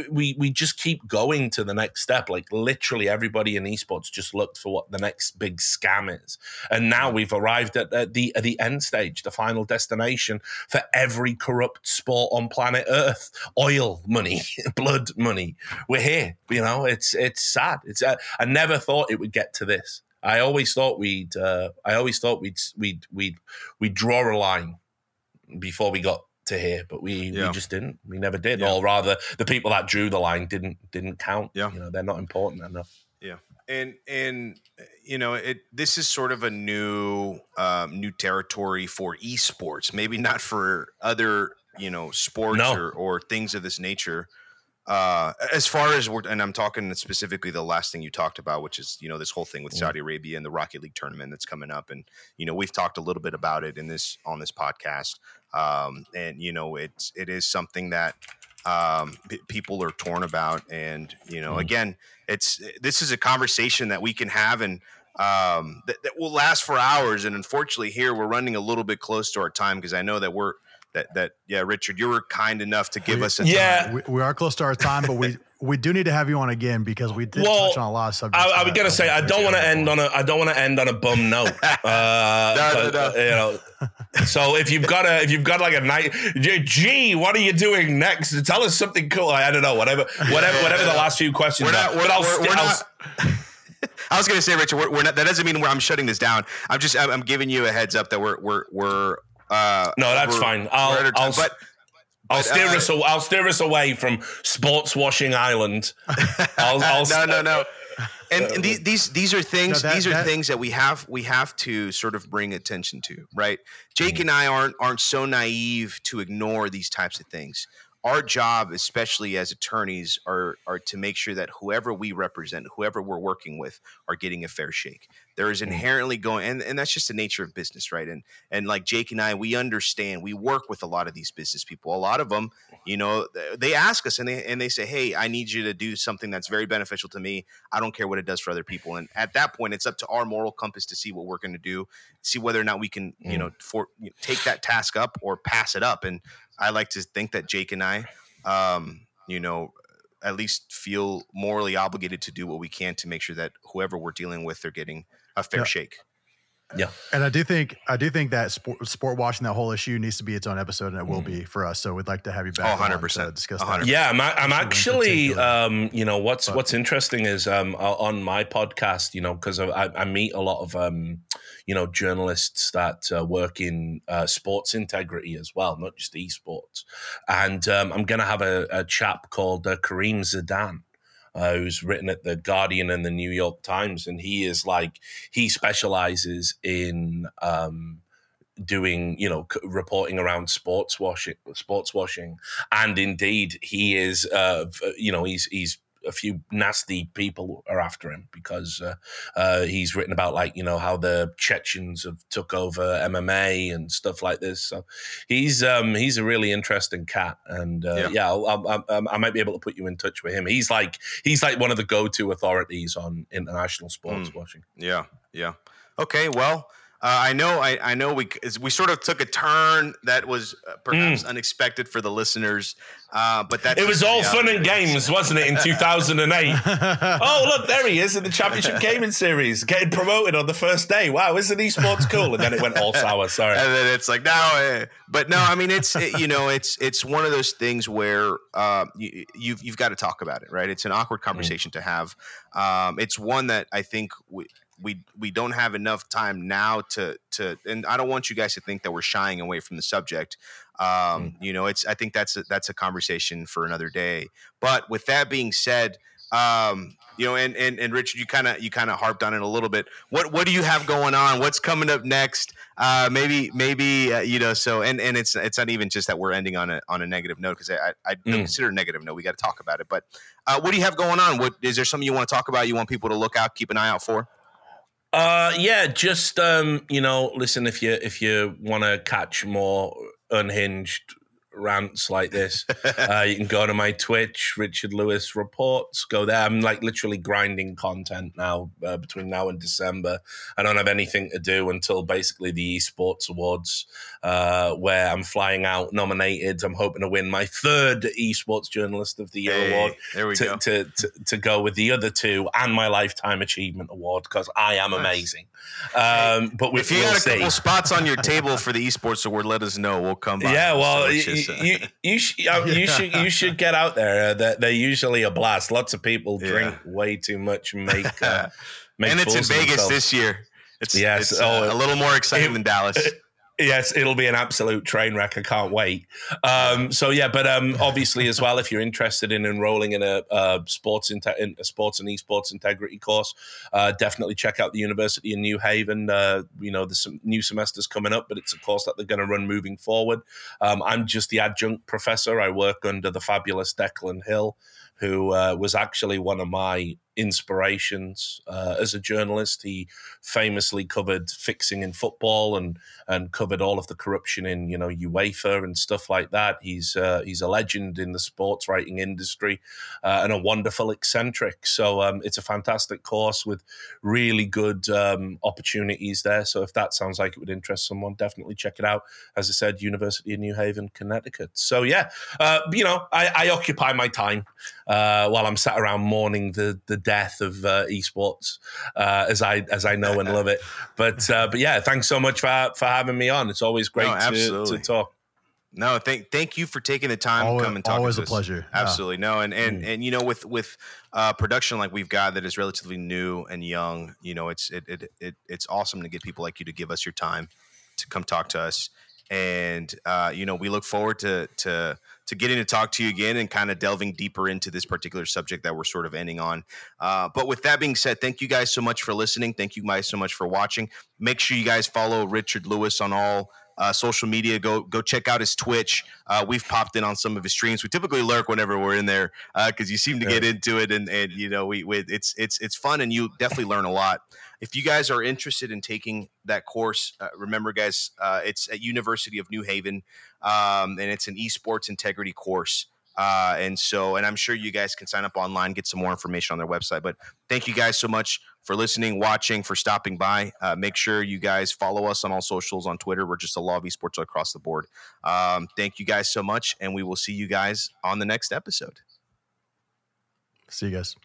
D: we we just keep going to the next step. Like literally, everybody in esports just looked for what the next big scam is, and now we've arrived at, at the at the end stage, the final destination for every corrupt sport on planet Earth: oil money, blood money. We're here. You know, it's it's sad. It's uh, I never thought it would get to this. I always thought we'd uh, I always thought we'd we'd we'd we'd draw a line before we got to here, but we, yeah. we just didn't. We never did. Yeah. Or rather, the people that drew the line didn't didn't count. Yeah, you know, they're not important enough.
C: Yeah, and and you know, it this is sort of a new um, new territory for esports. Maybe not for other you know sports no. or, or things of this nature uh, as far as we're, and I'm talking specifically the last thing you talked about, which is you know this whole thing with mm. Saudi Arabia and the Rocket League tournament that's coming up, and you know we've talked a little bit about it in this on this podcast, um, and you know it's it is something that um, p- people are torn about, and you know mm. again, it's this is a conversation that we can have and um, that, that will last for hours, and unfortunately here we're running a little bit close to our time because I know that we're that that yeah, Richard, you were kind enough to give
A: we,
C: us a
D: yeah.
A: We, we, are close to our time, but we we do need to have you on again because we did well, touch on a lot of subjects.
D: I, I was gonna say I don't want to end on a I don't want to end on a bum note. Uh, no, no, no. You know, so if you've got a if you've got like a night, gee, what are you doing next? Tell us something cool. I don't know, whatever, whatever, whatever. The last few questions.
C: We're not. We're, but I'll, we're, we're not. I was going to say, Richard, we're, we're, not. That doesn't mean I'm shutting this down. I'm just. I'm, I'm, giving you a heads up that we're we're we're
D: uh, no, that's fine. I'll, I'll, but, I'll steer uh, us. I'll steer us away from sports washing island.
C: I'll, I'll no, no, no. And, and, these these these are things. No, that, these are that, things that we have we have to sort of bring attention to, right? Jake mm-hmm. and I aren't aren't so naive to ignore these types of things our job, especially as attorneys, are are to make sure that whoever we represent, whoever we're working with, are getting a fair shake. There is mm. inherently going, and, and that's just the nature of business, right? And and like Jake and I, we understand. We work with a lot of these business people. A lot of them, you know, they ask us and they and they say, "Hey, I need you to do something that's very beneficial to me. I don't care what it does for other people." And at that point, it's up to our moral compass to see what we're going to do, see whether or not we can, mm. you know, for you know, take that task up or pass it up. And I like to think that Jake and I, um, you know, at least feel morally obligated to do what we can to make sure that whoever we're dealing with, they're getting a fair
A: Yeah.
C: shake.
D: Yeah.
A: And I do think I do think that sport, sport washing that whole issue needs to be its own episode, and it
D: Mm.
A: will be for us. So we'd like to have you back.
C: Oh, 100%.
A: to discuss
C: 100%.
A: that.
D: Yeah, I'm, I'm
A: Which one in
D: actually, um, you know, what's
A: But-
D: what's interesting is um, on my podcast, you know, because I, I meet a lot of, um, you know, journalists that uh, work in uh, sports integrity as well, not just esports. And um, I'm going to have a, a chap called uh, Karim Zidan. Uh, who's written at the Guardian and the New York Times, and he is like he specializes in um, doing you know c- reporting around sports washing sports washing. And indeed he is uh you know he's he's a few nasty people are after him because uh, uh, he's written about like you know how the Chechens have took over MMA and stuff like this. So he's um, he's a really interesting cat, and uh,
C: Yeah.
D: yeah, I'll, I'll, i I might be able to put you in touch with him. He's like he's like one of the go to authorities on international sports washing.
C: Yeah, yeah. Okay, well, uh, I know, I, I know, we we sort of took a turn that was uh, perhaps unexpected for the listeners, uh, but that
D: Mm. It was all fun and games, wasn't it, in 2008? oh, look, there he is in the Championship Gaming Series, getting promoted on the first day. Wow, isn't esports cool? And then it went all sour. Sorry.
C: and then it's like now, uh, but no, I mean it's it- you know it's it's one of those things where uh, you, you've you've got to talk about it, right? It's an awkward conversation to have. Um, it's one that I think we. We, we don't have enough time now to to and I don't want you guys to think that we're shying away from the subject. Um, You know, it's I think that's a, that's a conversation for another day. But with that being said, um, you know, and and, and Richard, you kind of you kind of harped on it a little bit. What what do you have going on? What's coming up next? Uh, maybe maybe uh, you know. So and and it's it's not even just that we're ending on a on a negative note because I I don't
D: Mm.
C: consider negative note. We got to talk about it. But uh, what do you have going on? What is there something you want to talk about? You want people to look out, keep an eye out for?
D: Uh, yeah, just um, you know, listen if you if you want to catch more unhinged rants like this, uh, you can go to my Twitch, Richard Lewis Reports. Go there. I'm like literally grinding content now uh, between now and December. I don't have anything to do until basically the Esports Awards, uh, where I'm flying out nominated. I'm hoping to win my third Esports Journalist of the Year
C: Hey,
D: award
C: there we
D: to,
C: go.
D: to, to, to go with the other two and my Lifetime Achievement Award because I am
C: Nice.
D: amazing. Um, but we,
C: If you
D: we'll
C: got a
D: see.
C: couple spots on your table for the esports award, let us know. We'll come by.
D: Yeah, well, you,
C: uh,
D: you, you, sh- uh, you should you should get out there. Uh, they're, they're usually a blast. Lots of people
C: Yeah.
D: drink way too much make uh, make
C: and it's in Vegas
D: themselves.
C: this year. It's,
D: Yes,
C: it's, uh,
D: oh,
C: a little more exciting
D: it-
C: than Dallas.
D: Yes, it'll be an absolute train wreck. I can't wait. Um, so yeah, but um, obviously as well, if you're interested in enrolling in a, a sports in a sports and esports integrity course, uh, definitely check out the University in New Haven. Uh, you know, there's some new semesters coming up, but it's a course that they're going to run moving forward. Um, I'm just the adjunct professor. I work under the fabulous Declan Hill, who uh, was actually one of my inspirations uh, as a journalist. He famously covered fixing in football and and covered all of the corruption in you know UEFA and stuff like that. He's uh, he's a legend in the sports writing industry uh, and a wonderful eccentric. So um, it's a fantastic course with really good um, opportunities there. So if that sounds like it would interest someone, definitely check it out. As I said, University of New Haven, Connecticut. So yeah, uh, you know I, I occupy my time uh, while I'm sat around mourning the the death of uh, esports uh, as I as I know and love it. But uh, but yeah, thanks so much for for having me on. It's always great
C: No,
D: to, to talk.
C: No, thank thank you for taking the time
A: Always-
C: to come and talk.
A: always
C: to
A: a
C: us.
A: pleasure. Yeah.
C: Absolutely, no, and
D: Mm.
C: and and you know, with with uh, production like we've got that is relatively new and young, you know, it's it, it it it's awesome to get people like you to give us your time to come talk to us, and uh, you know, we look forward to to to getting to talk to you again and kind of delving deeper into this particular subject that we're sort of ending on. Uh, but with that being said, thank you guys so much for listening. Thank you guys so much for watching. Make sure you guys follow Richard Lewis on all uh, social media. Go go check out his Twitch. Uh, we've popped in on some of his streams. We typically lurk whenever we're in there because you seem to get into it, and and you know we, we it's it's it's fun, and you definitely learn a lot. If you guys are interested in taking that course, uh, remember, guys, uh, it's at University of New Haven, um, and it's an esports integrity course. Uh, and so, and I'm sure you guys can sign up online, get some more information on their website. But thank you guys so much for listening, watching, for stopping by. Uh, make sure you guys follow us on all socials on Twitter. We're just a Law of Esports across the board. Um, thank you guys so much, and we will see you guys on the next episode.
A: See you guys.